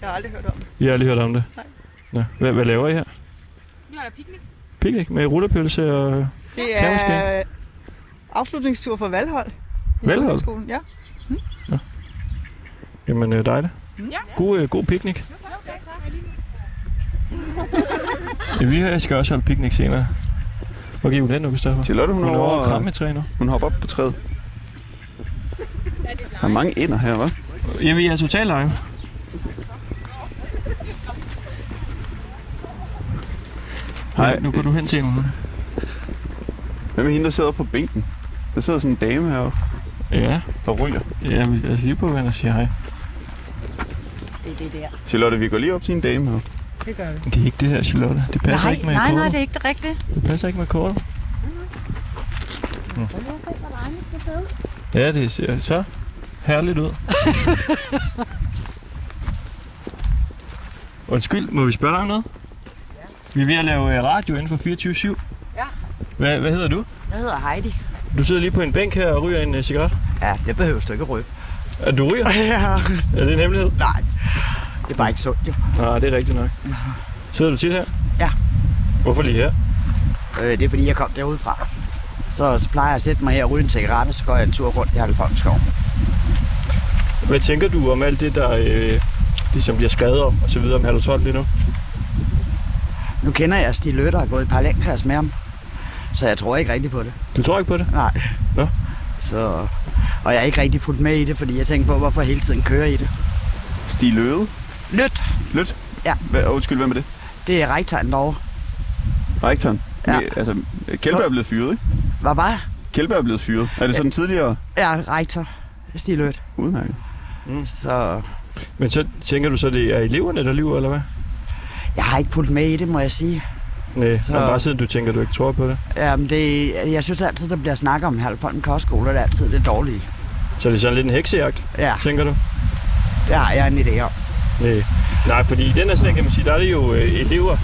Jeg har aldrig hørt om det. Jeg har aldrig hørt om det. Nej. Nå, hvad, hvad laver I her? Vi holder picnic. Picnic med rullepølse og... Det er afslutningstur for Valhold. I Valhold? Ungdomsskolen, Ja. Jamen, øh, dejligt. Ja. God, øh, god picnic. Ja, vi skal også holde picnic senere. Hvor giver du den nu, Christoffer? Charlotte, hun Hun er er over at kramme et træ nu. hun hopper op på træet. Der er mange ender her, hva'? Ja, vi er totalt live. Hej. Nu, nu går du hen til hende. Hvem er hende, der sidder på bænken? Der sidder sådan en dame heroppe Ja, og ryger. ja vi er lige på, at sige hej. Det er det der. Charlotte, vi går lige op til en dame heroppe. Det gør vi. Det er ikke det her, Charlotte. Det passer nej, ikke med nej, kortet. nej, det er ikke det rigtige. det passer ikke med kortet. Ja, det ser så herligt ud. (laughs) Undskyld, må vi spørge dig om noget? Vi er ved at lave øh, radio inden for 24-7. Ja. Hvad, hvad hedder du? Jeg hedder Heidi. Du sidder lige på en bænk her og ryger en uh, cigaret. Ja, det behøver du ikke at ryge. Er du ryger? (laughs) Ja. Er det en hemmelighed? Nej, det er bare ikke sundt jo. Nej, det er rigtigt nok. Sidder du tit her? Ja. Hvorfor lige her? Øh, det er fordi, jeg kom derudefra. Så, så plejer jeg at sætte mig her og ryge en cigaret, så går jeg en tur rundt i Halvfondskov. Hvad tænker du om alt det, der øh, ligesom bliver skrevet om og så videre om Herlufsholm lige nu? Nu kender jeg Stig Løtter og har gået i parallelklasse med ham. Så jeg tror ikke rigtig på det. Du tror ikke på det? Nej. Nå. Så, og jeg er ikke rigtig fuldt med i det, fordi jeg tænker på, hvorfor jeg hele tiden kører i det. Stig Løde. Lødt, Lødt. Ja. Hvad, undskyld, hvem er det? det er rektegn derovre. Rektoren. Ja. Det- Altså, Kjellberg er blevet fyret, ikke? Hvad var det? Kjellberg er blevet fyret. Er det sådan tidligere er rektor. Stig Lødt. udmærket? Så Men så tænker du så, det er eleverne, der lyver, eller hvad? jeg har ikke fulgt med i det, må jeg sige. Nej, Så- så... bare siden du tænker, du ikke tror på det. Jamen, det, jeg synes altid, der bliver snakket om Halvfolden Kostskole, og det er altid det dårlige. Så det er sådan lidt en heksejagt, Ja, tænker du? har jeg en idé om. Nej. Nej, fordi i den her sag kan man sige, der er det jo øh, elever.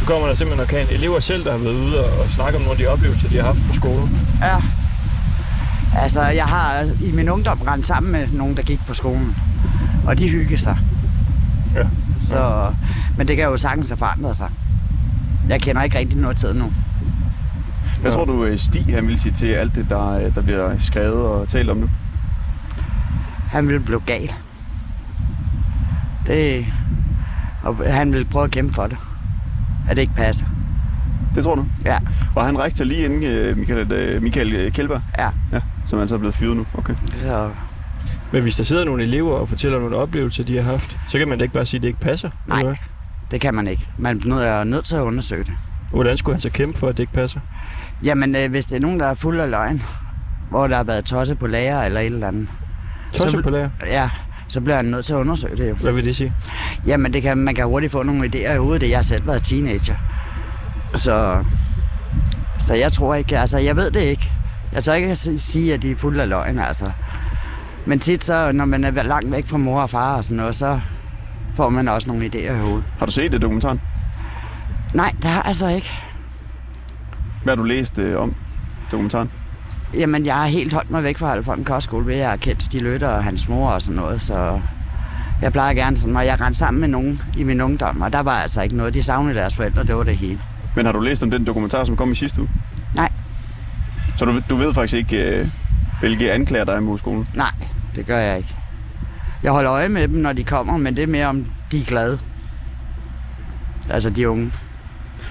Nu kommer der simpelthen og kan elever selv, der har været ude og, og snakke om nogle af de oplevelser, de har haft på skolen. Ja. Altså, jeg har i min ungdom rendt sammen med nogen, der gik på skolen. Og de hyggede sig. Ja. Så, men det kan jo sagtens have forandret sig. Jeg kender ikke rigtig noget tid nu. Hvad Ja. tror du, øh, Stig han vil sige til alt det, der, øh, der bliver skrevet og talt om nu? Han ville blive gal. Det, og han ville prøve at kæmpe for det. At det ikke passer. Det tror du? Ja. Var han rektor lige inden øh, Michael, Michael Kjellberg? Ja. Ja, som altså er blevet fyret nu. Okay. Så, Men hvis der sidder nogle elever og fortæller nogle oplevelser, de har haft, så kan man da ikke bare sige, at det ikke passer. Nej. eller? Det kan man ikke. Man er nødt til at undersøge det. Hvordan skulle han så kæmpe for, at det ikke passer? Jamen, øh, hvis det er nogen, der er fuld af løgn, hvor der har været tosse på lager eller et eller andet, Tosser bl- på lærer. ja, så bliver han nødt til at undersøge det jo. Hvad vil det sige? Jamen, det kan, man kan hurtigt få nogle idéer i hovedet, det jeg har selv været teenager. Så, så jeg tror ikke, altså jeg ved det ikke. Jeg tør ikke sige, at de er fulde af løgn, altså. Men tit så, når man er langt væk fra mor og far og sådan noget, så får man også nogle idéer i hovedet. Har du set det dokumentaren? Nej, det har jeg altså ikke. Hvad har du læst øh, om dokumentaren? Jamen, jeg har helt holdt mig væk fra Halvfolden Kostskole, ved jeg har kendt Stig Løtter og hans mor og sådan noget, så jeg plejer gerne sådan, når jeg rendte sammen med nogen i min ungdom, og der var altså ikke noget. De savnede deres forældre, det var det hele. Men har du læst om den dokumentar, som kom i sidste uge? Nej. Så du, du ved faktisk ikke, øh, hvilke anklager der er mod skolen? Nej, det gør jeg ikke. Jeg holder øje med dem, når de kommer, men det er mere om, de er glade. Altså de unge.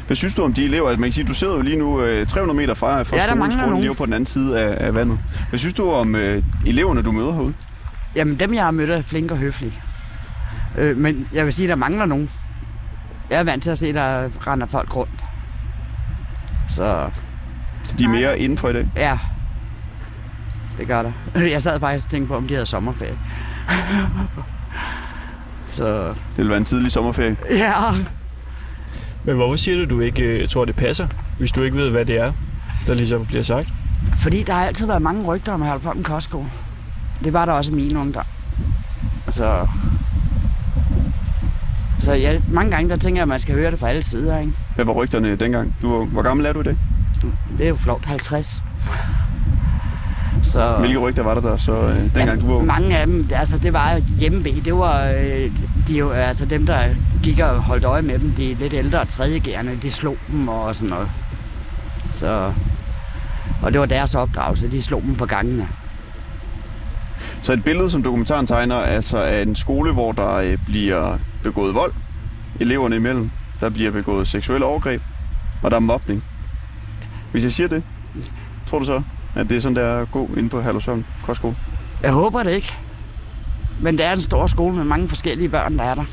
Hvad synes du om de elever? Man kan sige, du sidder jo lige nu øh, 300 meter fra, fra Ja, der skolen. mangler Skolen ligger på den anden side af, af vandet. Hvad synes du om øh, eleverne, du møder herude? Jamen, dem jeg har mødt er flinke og høflige. Øh, men jeg vil sige, der mangler nogen. Jeg er vant til at se, der render folk rundt. Så Så de er mere inden for i dag? ja, det gør der. (laughs) Jeg sad faktisk og tænkte på, om de havde sommerferie. (laughs) Så Det vil være en tidlig sommerferie. ja, Men hvorfor siger du, du ikke øh, tror, det passer, hvis du ikke ved, hvad det er, der ligesom bliver sagt? fordi der har altid været mange rygter om Herlufholm Kostskole. Det var der også i min ungdom. Så, så ja, mange gange der tænker jeg, at man skal høre det fra alle sider. Ikke? Hvad var rygterne dengang? Du, var- hvor gammel er du i dag? Det er jo flot 50. Så, Hvilke rygter var der der så øh, dengang du var? Mange af dem, altså det var hjemme Det var øh, de, jo, altså dem, der gik og holdt øje med dem, de lidt ældre og tredjegærende, de slog dem og sådan noget. Så, og det var deres opdragelse, de slog dem på gangene. Så et billede, som dokumentaren tegner, altså af en skole, hvor der øh, bliver begået vold eleverne imellem. Der bliver begået seksuelle overgreb, og der er mobning. Hvis jeg siger det, tror du så, at det er sådan, der er god inde på Herlufsholm Kostskole? Jeg håber det ikke. Men det er en stor skole med mange forskellige børn, der er der.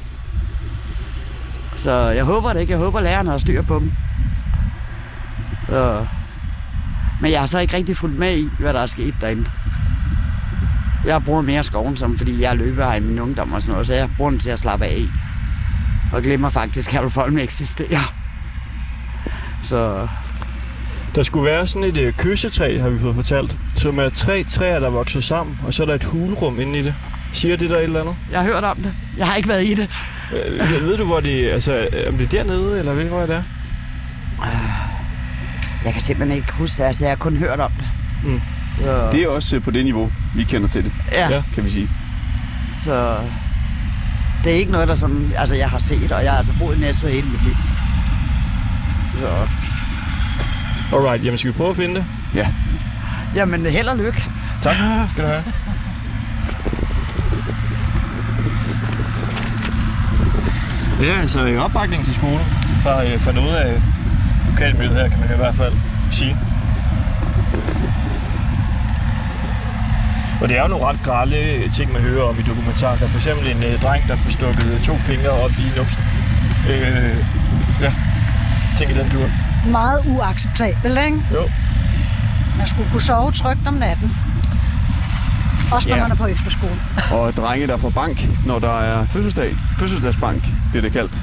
Så jeg håber det ikke. Jeg håber, lærerne har styr på dem. Så. Men jeg har så ikke rigtig fulgt med i, hvad der er sket derinde. Jeg bruger mere skoven, som fordi jeg løber her i min ungdom og sådan noget, så jeg bruger den til at slappe af. Og glemmer faktisk, at Herlufholm eksisterer. Så der skulle være sådan et øh, kyssetræ, har vi fået fortalt, som er tre træer, der vokser sammen, og så er der et hulrum inde i det. Siger det der et eller andet? jeg har hørt om det. Jeg har ikke været i det. Øh, ved du, hvor det altså, øh, om det er dernede, eller ved du, hvor det er? Jeg kan simpelthen ikke huske det, altså jeg har kun hørt om det. Mm. Så, Det er også øh, på det niveau, vi kender til det, ja. Kan vi sige. Så det er ikke noget, der som, altså jeg har set, og jeg har altså boet i Næstved hele mit liv. Så, Alright, jamen skal vi prøve at finde det? Ja. jamen held og lykke. Tak, skal du have. Det er altså opbakning til skolen fra, øh, fra noget af lokalmiljøet her, kan man i hvert fald sige. Og det er jo nogle ret grælde ting, man hører om i dokumentaren. Der er for eksempel en øh, dreng, der får stukket to fingre op i numsen. Øh, ja, tænk i den tur. Meget uacceptabelt, ikke? Jo. Man skulle kunne sove trygt om natten. Også når Ja. man er på efterskole. (laughs) Og drenge, der får bank, når der er fødselsdag. Fødselsdagsbank bliver det kaldt.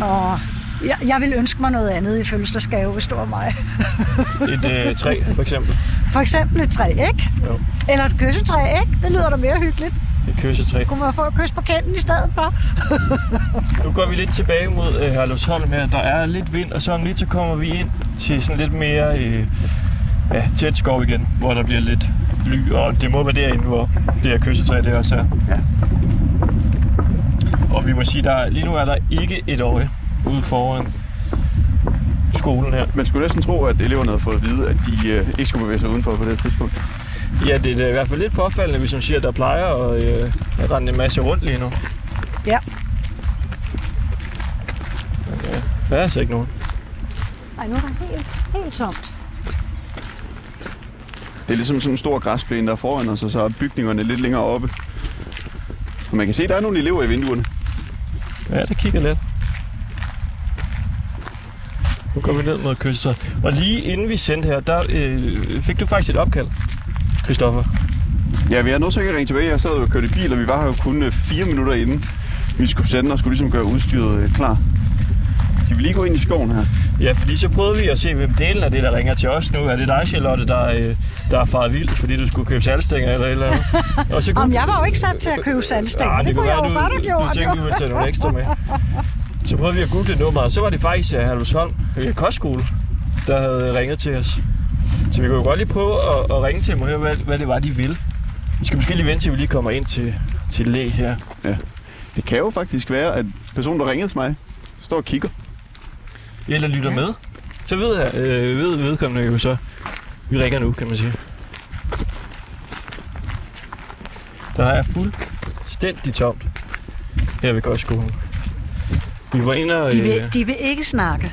Og jeg, jeg vil ønske mig noget andet i fødselsdagsgave, hvis det var mig. (laughs) Et øh, træ, for eksempel. For eksempel et træ, ikke? Jo. Eller et kyssetræ, ikke? Det lyder da mere hyggeligt. Et kyssetræ. Kunne man få et kys på kenden i stedet for? (laughs) Nu går vi lidt tilbage mod øh, Herlufsholm her. Der er lidt vind, og så om lidt så kommer vi ind til sådan lidt mere øh, ja, tæt skov igen, hvor der bliver lidt ly, og det må være derinde, hvor det her kyssetræ det også er. Ja. Og vi må sige, der lige nu er der ikke et øje ude foran skolen her. Man skulle næsten tro, at eleverne havde fået at vide, at de øh, ikke skulle bevæge sig udenfor på det her tidspunkt. Ja, det er da i hvert fald lidt påfaldende, hvis man siger, at der plejer at øh, rende en masse rundt lige nu. Ja. Men, øh, der er altså ikke nogen. Ej, nu er der helt, helt tomt. Det er ligesom sådan en stor græsplæne, der er foran os, og så er bygningerne lidt længere oppe. Og man kan se, at der er nogle elever i vinduerne. Ja, det kigger lidt. Nu går vi ned mod kysten. Og lige inden vi sendte her, der øh, fik du faktisk et opkald, Christoffer. Ja, vi er nødt til at ringe tilbage. Jeg sad og kørte i bil, og vi var her jo kun øh, fire minutter inden. Vi skulle sende og skulle ligesom gøre udstyret øh, klar. Skal vi lige gå ind i skoven her? Ja, fordi så prøvede vi at se, hvem delen af det, der ringer til os nu. Er det dig, Charlotte, der, øh, der er faret vildt, fordi du skulle købe salgstænger eller et eller andet? (laughs) Og så Om jeg var jo ikke sat til at købe sandstænger. Ah, det, kunne jeg jo du, godt have du gjort. tænkte, du ville tage nogle ekstra med. Så prøvede vi at google nummeret, og så var det faktisk øh, Kostskole, der havde ringet til os. Så vi kunne jo godt lige prøve at, at ringe til dem og høre, hvad, hvad det var, de ville. Vi skal måske lige vente til, vi lige kommer ind til, til læg her. Det kan jo faktisk være, at personen, der ringede til mig, står og kigger. Eller lytter med. Så ved, jeg, øh, ved vedkommende jo så, vi ringer nu, kan man sige. Der er fuldstændig tomt her ved Kostskolen. Vi var inde og, De øh, vil, de vil ikke snakke.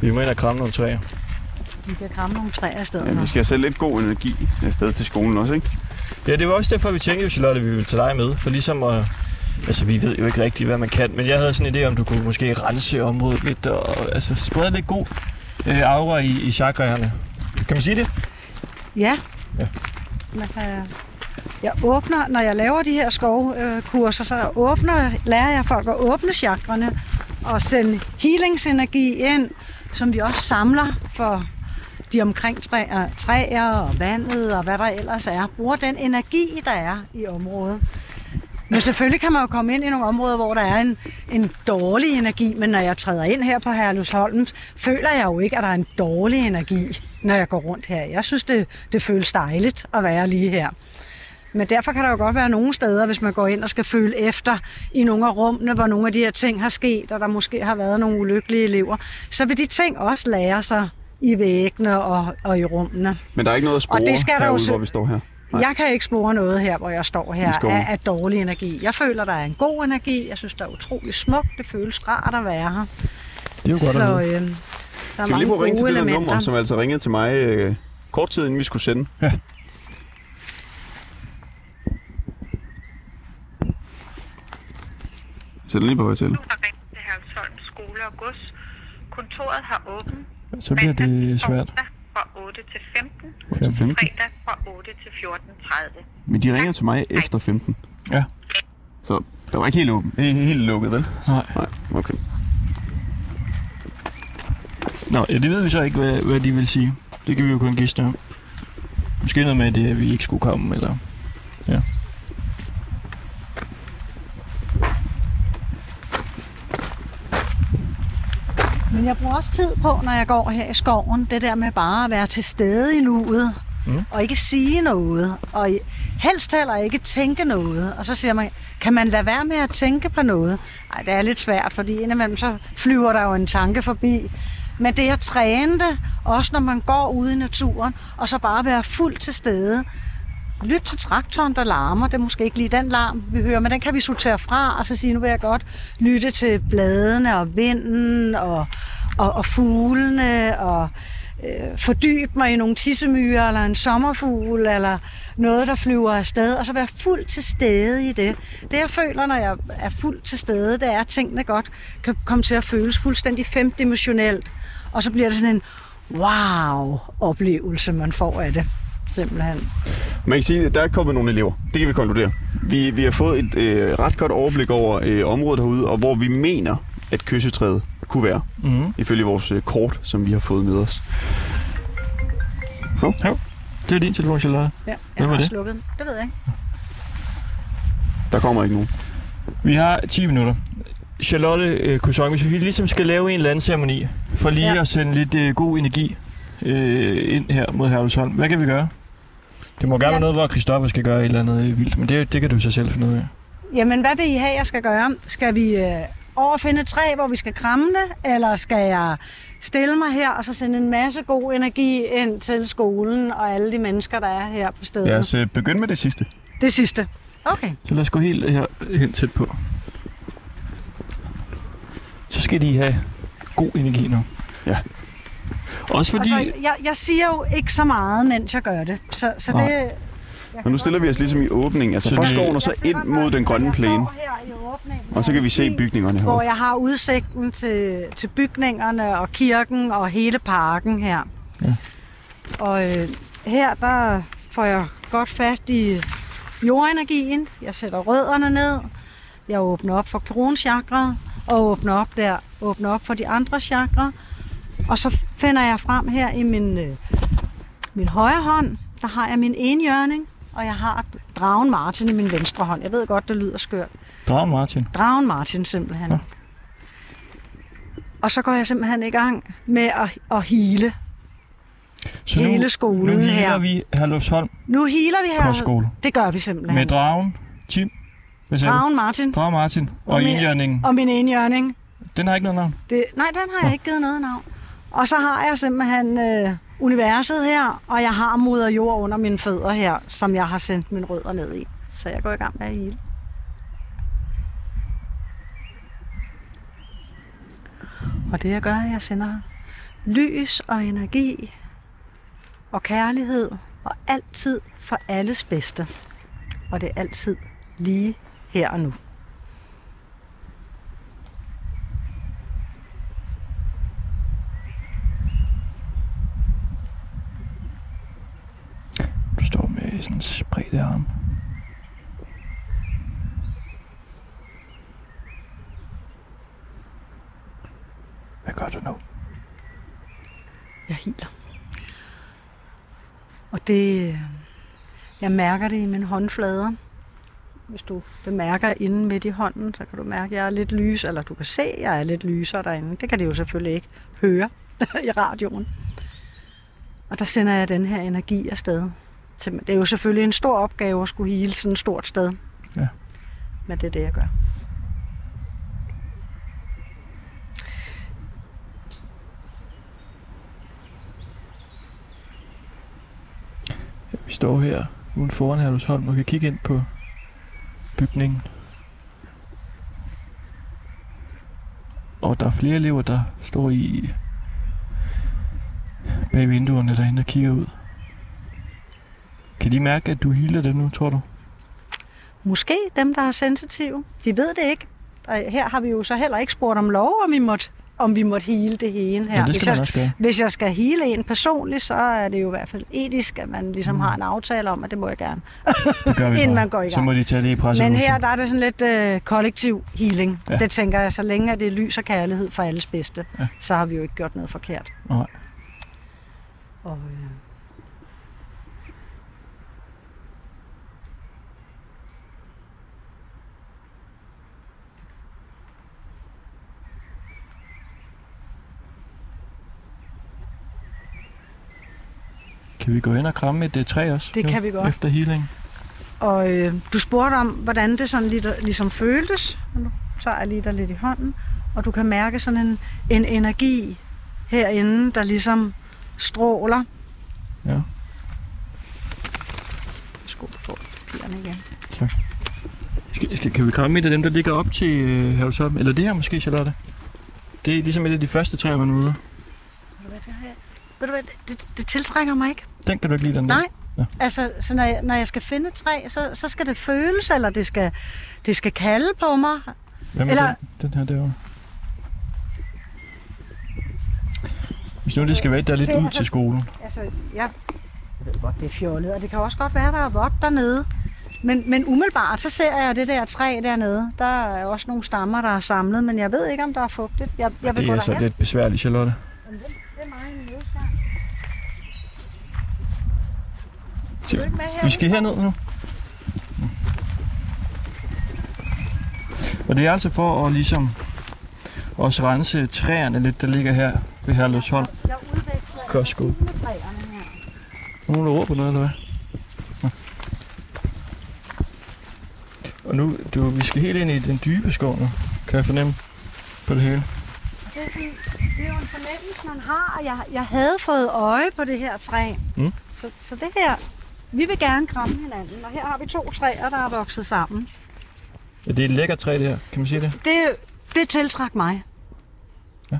vi var inde og kramme nogle træer. Vi kan kramme nogle træer i stedet. Ja, vi skal have selv lidt god energi afsted til skolen også, ikke? Ja, det var også derfor, vi tænkte, Charlotte, at vi ville tage dig med. For ligesom at... Altså, vi ved jo ikke rigtigt, hvad man kan. Men jeg havde sådan en idé om, du kunne måske rense området lidt og altså, sprede lidt god øh, aura i, i chakraerne. Kan man sige det? Ja. Ja. Man kan, jeg åbner, når jeg laver de her skovkurser, så åbner, lærer jeg folk at åbne chakrene og sende healingsenergi ind, som vi også samler for de omkring træer, øh, træer og vandet og hvad der ellers er. Bruger den energi, der er i området. Men selvfølgelig kan man jo komme ind i nogle områder, hvor der er en, en dårlig energi, men når jeg træder ind her på Herlufsholm, føler jeg jo ikke, at der er en dårlig energi, når jeg går rundt her. Jeg synes, det, det føles dejligt at være lige her. Men derfor kan der jo godt være nogle steder, hvis man går ind og skal føle efter i nogle af rummene, hvor nogle af de her ting har sket, og der måske har været nogle ulykkelige elever, så vil de ting også lære sig i væggene og, og i rummene. Men der er ikke noget at spore Og det skal herude, se- hvor vi står her. Nej. Jeg kan ikke spore noget her, hvor jeg står her, af, af dårlig energi. Jeg føler, der er en god energi. Jeg synes, der er utrolig smukt. Det føles rart at være her. Det er jo godt så øh, der er Skal vi lige prøve at ringe til det der elementer. nummer, som altså ringede til mig øh, kort tid inden vi skulle sende? Ja. Så lige på vej til. Du har ringet til Herlevsholm Skole og Gods. Kontoret har åbent Så bliver det svært. fra 8 til 15, Til 15. fredag fra 8 til 14.30. Men de ringer til mig efter 15. Ja. Så der var ikke helt, åben, ikke helt lukket, vel? Nej. Nej, okay. Nå, ja, det ved vi så ikke, hvad, hvad de vil sige. Det kan vi jo kun gisne om. Måske noget med, det, at vi ikke skulle komme, eller... Ja. Men jeg bruger også tid på, når jeg går her i skoven, det der med bare at være til stede i nuet, Mm. og ikke sige noget, og helst heller ikke tænke noget. Og så siger man, kan man lade være med at tænke på noget? Nej, det er lidt svært, fordi indimellem så flyver der jo en tanke forbi. Men det at træne det, også når man går ude i naturen, og så bare være fuldt til stede, Lyt til traktoren, der larmer. Det er måske ikke lige den larm, vi hører, men den kan vi sortere fra, og så sige, nu vil jeg godt lytte til bladene og vinden og, og, og fuglene og øh, fordybe mig i nogle tissemyrer eller en sommerfugl eller noget, der flyver afsted, og så være fuldt til stede i det. Det, jeg føler, når jeg er fuldt til stede, det er, at tingene godt kan komme til at føles fuldstændig femdimensionelt, og så bliver det sådan en wow-oplevelse, man får af det. Simpelthen. Man kan sige, at der er kommet nogle elever. Det kan vi konkludere. Vi, vi har fået et øh, ret godt overblik over øh, området herude, og hvor vi mener, at kyssetræet kunne være, Mm-hmm. ifølge vores øh, kort, som vi har fået med os. Det er din telefon, Charlotte. Ja, jeg var har det? slukket den. Det ved jeg ikke. Der kommer ikke nogen. Vi har 10 minutter. Charlotte øh, Kusong, hvis vi ligesom skal lave en eller anden ceremoni, for lige Ja. at sende lidt øh, god energi øh, ind her mod Herlevsholm, hvad kan vi gøre? Det må gerne Ja. være noget, hvor Christoffer skal gøre et eller andet øh, vildt, men det, det kan du så selv finde ud af. Jamen, hvad vil I have, jeg skal gøre? Skal vi øh, overfinde et træ, hvor vi skal kramme det, eller skal jeg stille mig her og så sende en masse god energi ind til skolen og alle de mennesker, der er her på stedet? Lad os øh, begynde med det sidste. Det sidste. Okay. Så lad os gå helt her hen tæt på. Så skal de have god energi nu. Ja. Også fordi... Og så, jeg, jeg siger jo ikke så meget, mens jeg gør det. Så, så det... Nej. jeg Men nu stiller vi os ligesom i åbningen, altså Så fra skoven og så ind mod den grønne plæne. her Og så kan vi se hvor- bygningerne Hvor herude. jeg har udsigten til, til bygningerne og kirken og hele parken her. Ja. Og øh, her der får jeg godt fat i jordenergien. Jeg sætter rødderne ned. Jeg åbner op for kronchakra og åbner op der, åbner op for de andre chakra. Og så finder jeg frem her i min, øh, min højre hånd, der har jeg min enhjørning, og jeg har dragen Martin i min venstre hånd. Jeg ved godt, det lyder skørt. Dragen Martin. Dragen Martin simpelthen. Ja. Og så går jeg simpelthen i gang med at, at hele. Så Hele nu, skolen nu her. vi Herlufsholm Nu healer vi her. Kostskole. Det gør vi simpelthen. med dragen, Tim? Dragen Martin Dragen Martin og Og enhjørningen. og min enhjørning. Den har ikke noget navn. Det, nej, den har jeg ikke givet noget navn. Og så har jeg simpelthen øh, universet her, og jeg har moder jord under mine fødder her, som jeg har sendt mine rødder ned i. Så jeg går i gang med at hele. Og det jeg gør, er, at jeg sender lys og energi og kærlighed og altid for alles bedste. Og det er altid lige her og nu. Du står sådan en arm. Hvad gør du nu? Jeg hiler. Og det, øh, jeg mærker det i mine håndflader. Hvis du bemærker inden midt i hånden, så kan du mærke, at jeg er lidt lys, eller du kan se, at jeg er lidt lysere derinde. Det kan de jo selvfølgelig ikke høre (laughs) i radioen. Og der sender jeg den her energi afsted til- Det er jo selvfølgelig en stor opgave at skulle hele sådan et stort sted. Ja. Men det er det, jeg gør. Vi står her uden foran Herlufsholm og kan kigge ind på bygningen. Og der er flere elever, der står i bag vinduerne derinde og kigger ud. Kan de mærke, at du healer dem nu, tror du? Måske dem, der er sensitive. De ved det ikke. Og her har vi jo så heller ikke spurgt om lov, om vi måtte, om vi måtte hele det hele her. Ja, det skal hvis, jeg, også gøre. hvis jeg skal hele en personligt, så er det jo i hvert fald etisk, at man ligesom Mm. har en aftale om, at det må jeg gerne. (laughs) Det gør vi (laughs) Inden bare. man går i Så gang. må de tage det i pressehuset. Men her der er det sådan lidt øh, kollektiv healing. Ja. Det tænker jeg, så længe at det er lys og kærlighed for alles bedste, ja. så har vi jo ikke gjort noget forkert. Nej. Og, øh, Kan vi gå hen og kramme et uh, træ også? Det kan vi godt. Efter healing. Og øh, du spurgte om, hvordan det sådan lidt, ligesom føltes. Og Nu tager jeg lige dig lidt i hånden. Og du kan mærke sådan en, en energi herinde, der ligesom stråler. Ja. Skål, du får papirerne igen. Skal, skal, kan vi kramme et af dem, der ligger op til uh, Herlufsholm? Eller det her måske, Charlotte? Det er ligesom et af de første træer, man ude. Ved du hvad, det, det, det tiltrækker mig ikke. Den kan du ikke lide, den der? Nej. Ja. Altså, så når jeg, når jeg skal finde et træ, så, så skal det føles, eller det skal, det skal kalde på mig. Med Eller- den, den her derovre? Hvis nu det skal være der er lidt ud til skolen. Altså, jeg, jeg ved godt, det er fjollet, og det kan også godt være, der er vådt dernede. Men, men umiddelbart, så ser jeg det der træ dernede. Der er også nogle stammer, der er samlet, men jeg ved ikke, om der er fugtigt. Jeg, jeg vil Det er altså derhen. lidt besværligt, Charlotte. Men det, det er mig en livsvej. Se, her? Vi skal herned nu. Og det er altså for at ligesom også rense træerne lidt, der ligger her ved Herlufsholm. Jeg udveksler Kostskole. energi med træerne her. Nogen der råber noget, eller hvad? Nå. Og nu, du, vi skal helt ind i den dybe skov nu, kan jeg fornemme på det hele. Det er, sådan, det er jo en fornemmelse, man har, og jeg, jeg havde fået øje på det her træ. Mm. Så, så det her, vi vil gerne kramme hinanden, og her har vi to træer, der er vokset sammen. Ja, det er et lækkert træ, det her. Kan man sige det? Det, det tiltrak mig. Ja.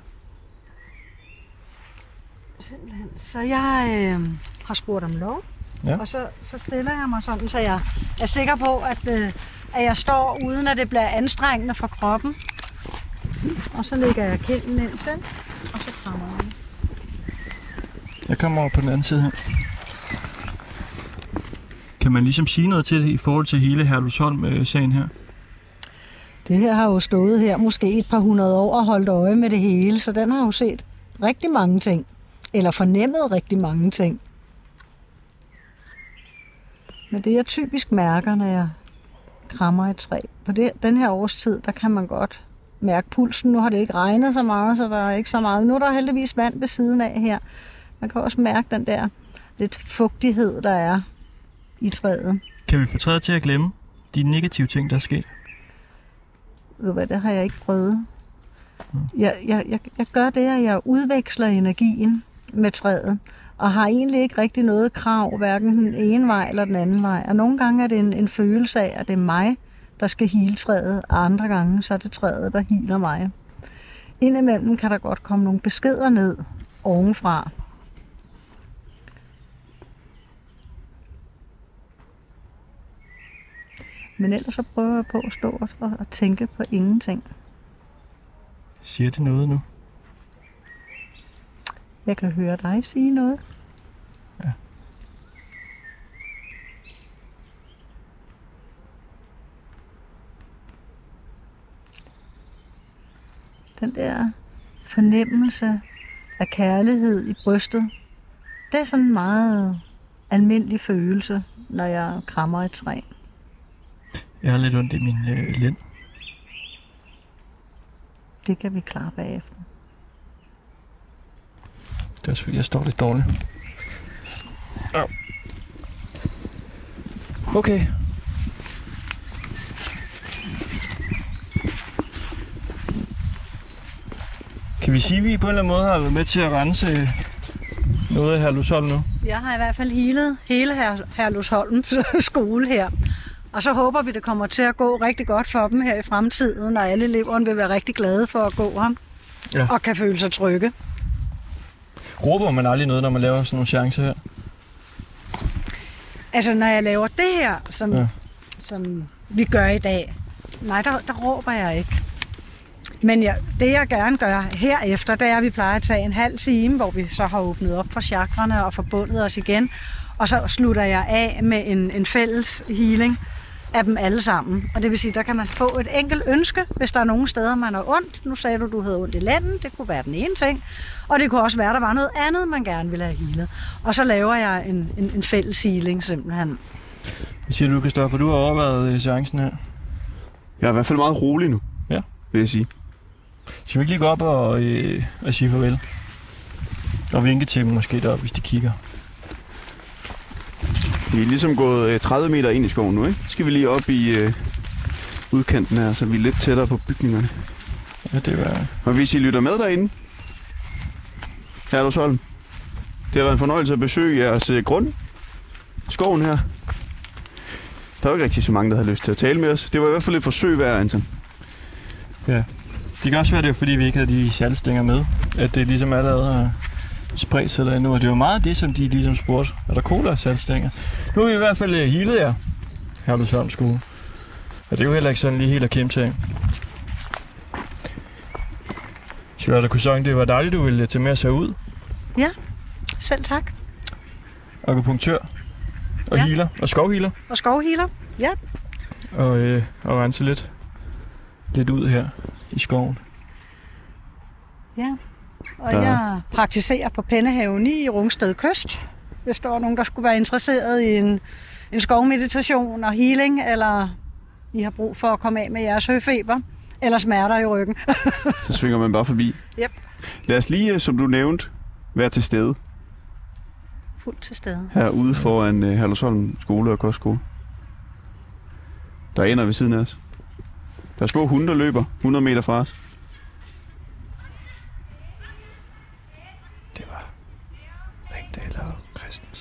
Simpelthen. Så jeg øh, har spurgt om lov, Ja. og så, så stiller jeg mig sådan, så jeg er sikker på, at, øh, at jeg står uden at det bliver anstrengende for kroppen. Og så lægger jeg kinden ind til, og så krammer jeg. Jeg kommer over på den anden side her. Kan man ligesom sige noget til det i forhold til hele Herlusholm-sagen her? Det her har jo stået her måske et par hundrede år og holdt øje med det hele, så den har jo set rigtig mange ting. Eller fornemmet rigtig mange ting. Men det jeg typisk mærker, når jeg krammer et træ, på det, den her årstid, der kan man godt mærke pulsen. Nu har det ikke regnet så meget, så der er ikke så meget. Nu er der heldigvis vand ved siden af her. Man kan også mærke den der lidt fugtighed, der er i træet. Kan vi få træet til at glemme de negative ting, der er sket? Ved du hvad, det har jeg ikke prøvet. Jeg, jeg, jeg, jeg gør det, at jeg udveksler energien med træet, og har egentlig ikke rigtig noget krav, hverken den ene vej eller den anden vej. Og nogle gange er det en, en følelse af, at det er mig, der skal hele træet, og andre gange så er det træet, der healer mig. indimellem kan der godt komme nogle beskeder ned ovenfra. Men ellers så prøver jeg på at stå og, og tænke på ingenting. Siger det noget nu? Jeg kan høre dig sige noget. Ja. Den der fornemmelse af kærlighed i brystet, det er sådan en meget almindelig følelse, når jeg krammer et træ. Jeg har lidt ondt i min øh, lænd. Det kan vi klare bagefter. Det er selvfølgelig, jeg står lidt dårligt. Au. Okay. Kan vi sige, at vi på en eller anden måde har været med til at rense noget af Herlusholm nu? Jeg har i hvert fald healet hele her, Herlusholms (laughs) skole her. Og så håber vi, det kommer til at gå rigtig godt for dem her i fremtiden, og alle eleverne vil være rigtig glade for at gå her. Ja. Og kan føle sig trygge. Råber man aldrig noget, når man laver sådan nogle chancer her? Altså, når jeg laver det her, som, Ja. som vi gør i dag, nej, der, der råber jeg ikke. Men jeg, det, jeg gerne gør herefter, det er, at vi plejer at tage en halv time, hvor vi så har åbnet op for chakrene og forbundet os igen. Og så slutter jeg af med en, en fælles healing af dem alle sammen. Og det vil sige, der kan man få et enkelt ønske, hvis der er nogle steder, man har ondt. Nu sagde du, du havde ondt i lænden. Det kunne være den ene ting. Og det kunne også være, der var noget andet, man gerne ville have healet. Og så laver jeg en, en, en fælles healing simpelthen. Hvad siger du, Kristoffer? Du har overvejet øh, chancen her. Jeg er i hvert fald meget rolig nu, Ja. vil jeg sige. Skal vi ikke lige gå op og, øh, og sige farvel? Og vinke til dem måske deroppe, hvis de kigger. Vi er ligesom gået øh, 30 meter ind i skoven nu, ikke? Skal vi lige op i øh, udkanten her, så vi er lidt tættere på bygningerne. Ja, det var... Og hvis I lytter med derinde, Herlevsholm, det har været en fornøjelse at besøge jeres øh, grund, skoven her. Der er jo ikke rigtig så mange, der har lyst til at tale med os. Det var i hvert fald et forsøg værd, Anton. Det kan også være, det er fordi, vi ikke havde de saltstænger med. At det ligesom allerede har spredt sig derinde. Og det var meget det, som de ligesom spurgte. Er der cola og saltstænger? Nu er vi i hvert fald øh, healet jer. Herlusholm skole. Og det er jo heller ikke sådan lige helt at kæmpe til. Charlotte Cousin, det var dejligt, du ville tage med os herud. Selv tak. Akupunktør. Og Ja. healer. Og skovhealer. Og skovhealer. Ja. Og, øh, og rense lidt, lidt ud her i skoven. Ja. Og Der- jeg praktiserer på Pennehaven i Rungsted Kyst. Hvis der var nogen, der skulle være interesseret i en, en skovmeditation og healing, eller I har brug for at komme af med jeres høfeber, eller smerter i ryggen. (laughs) Så svinger man bare forbi. Yep. Lad os lige, øh, som du nævnte, være til stede Fuldt til stede. herude foran øh, Herlevsholm skole og kostskole. Der er ender ved siden af os. Der er små hunde, der løber 100 meter fra os. Det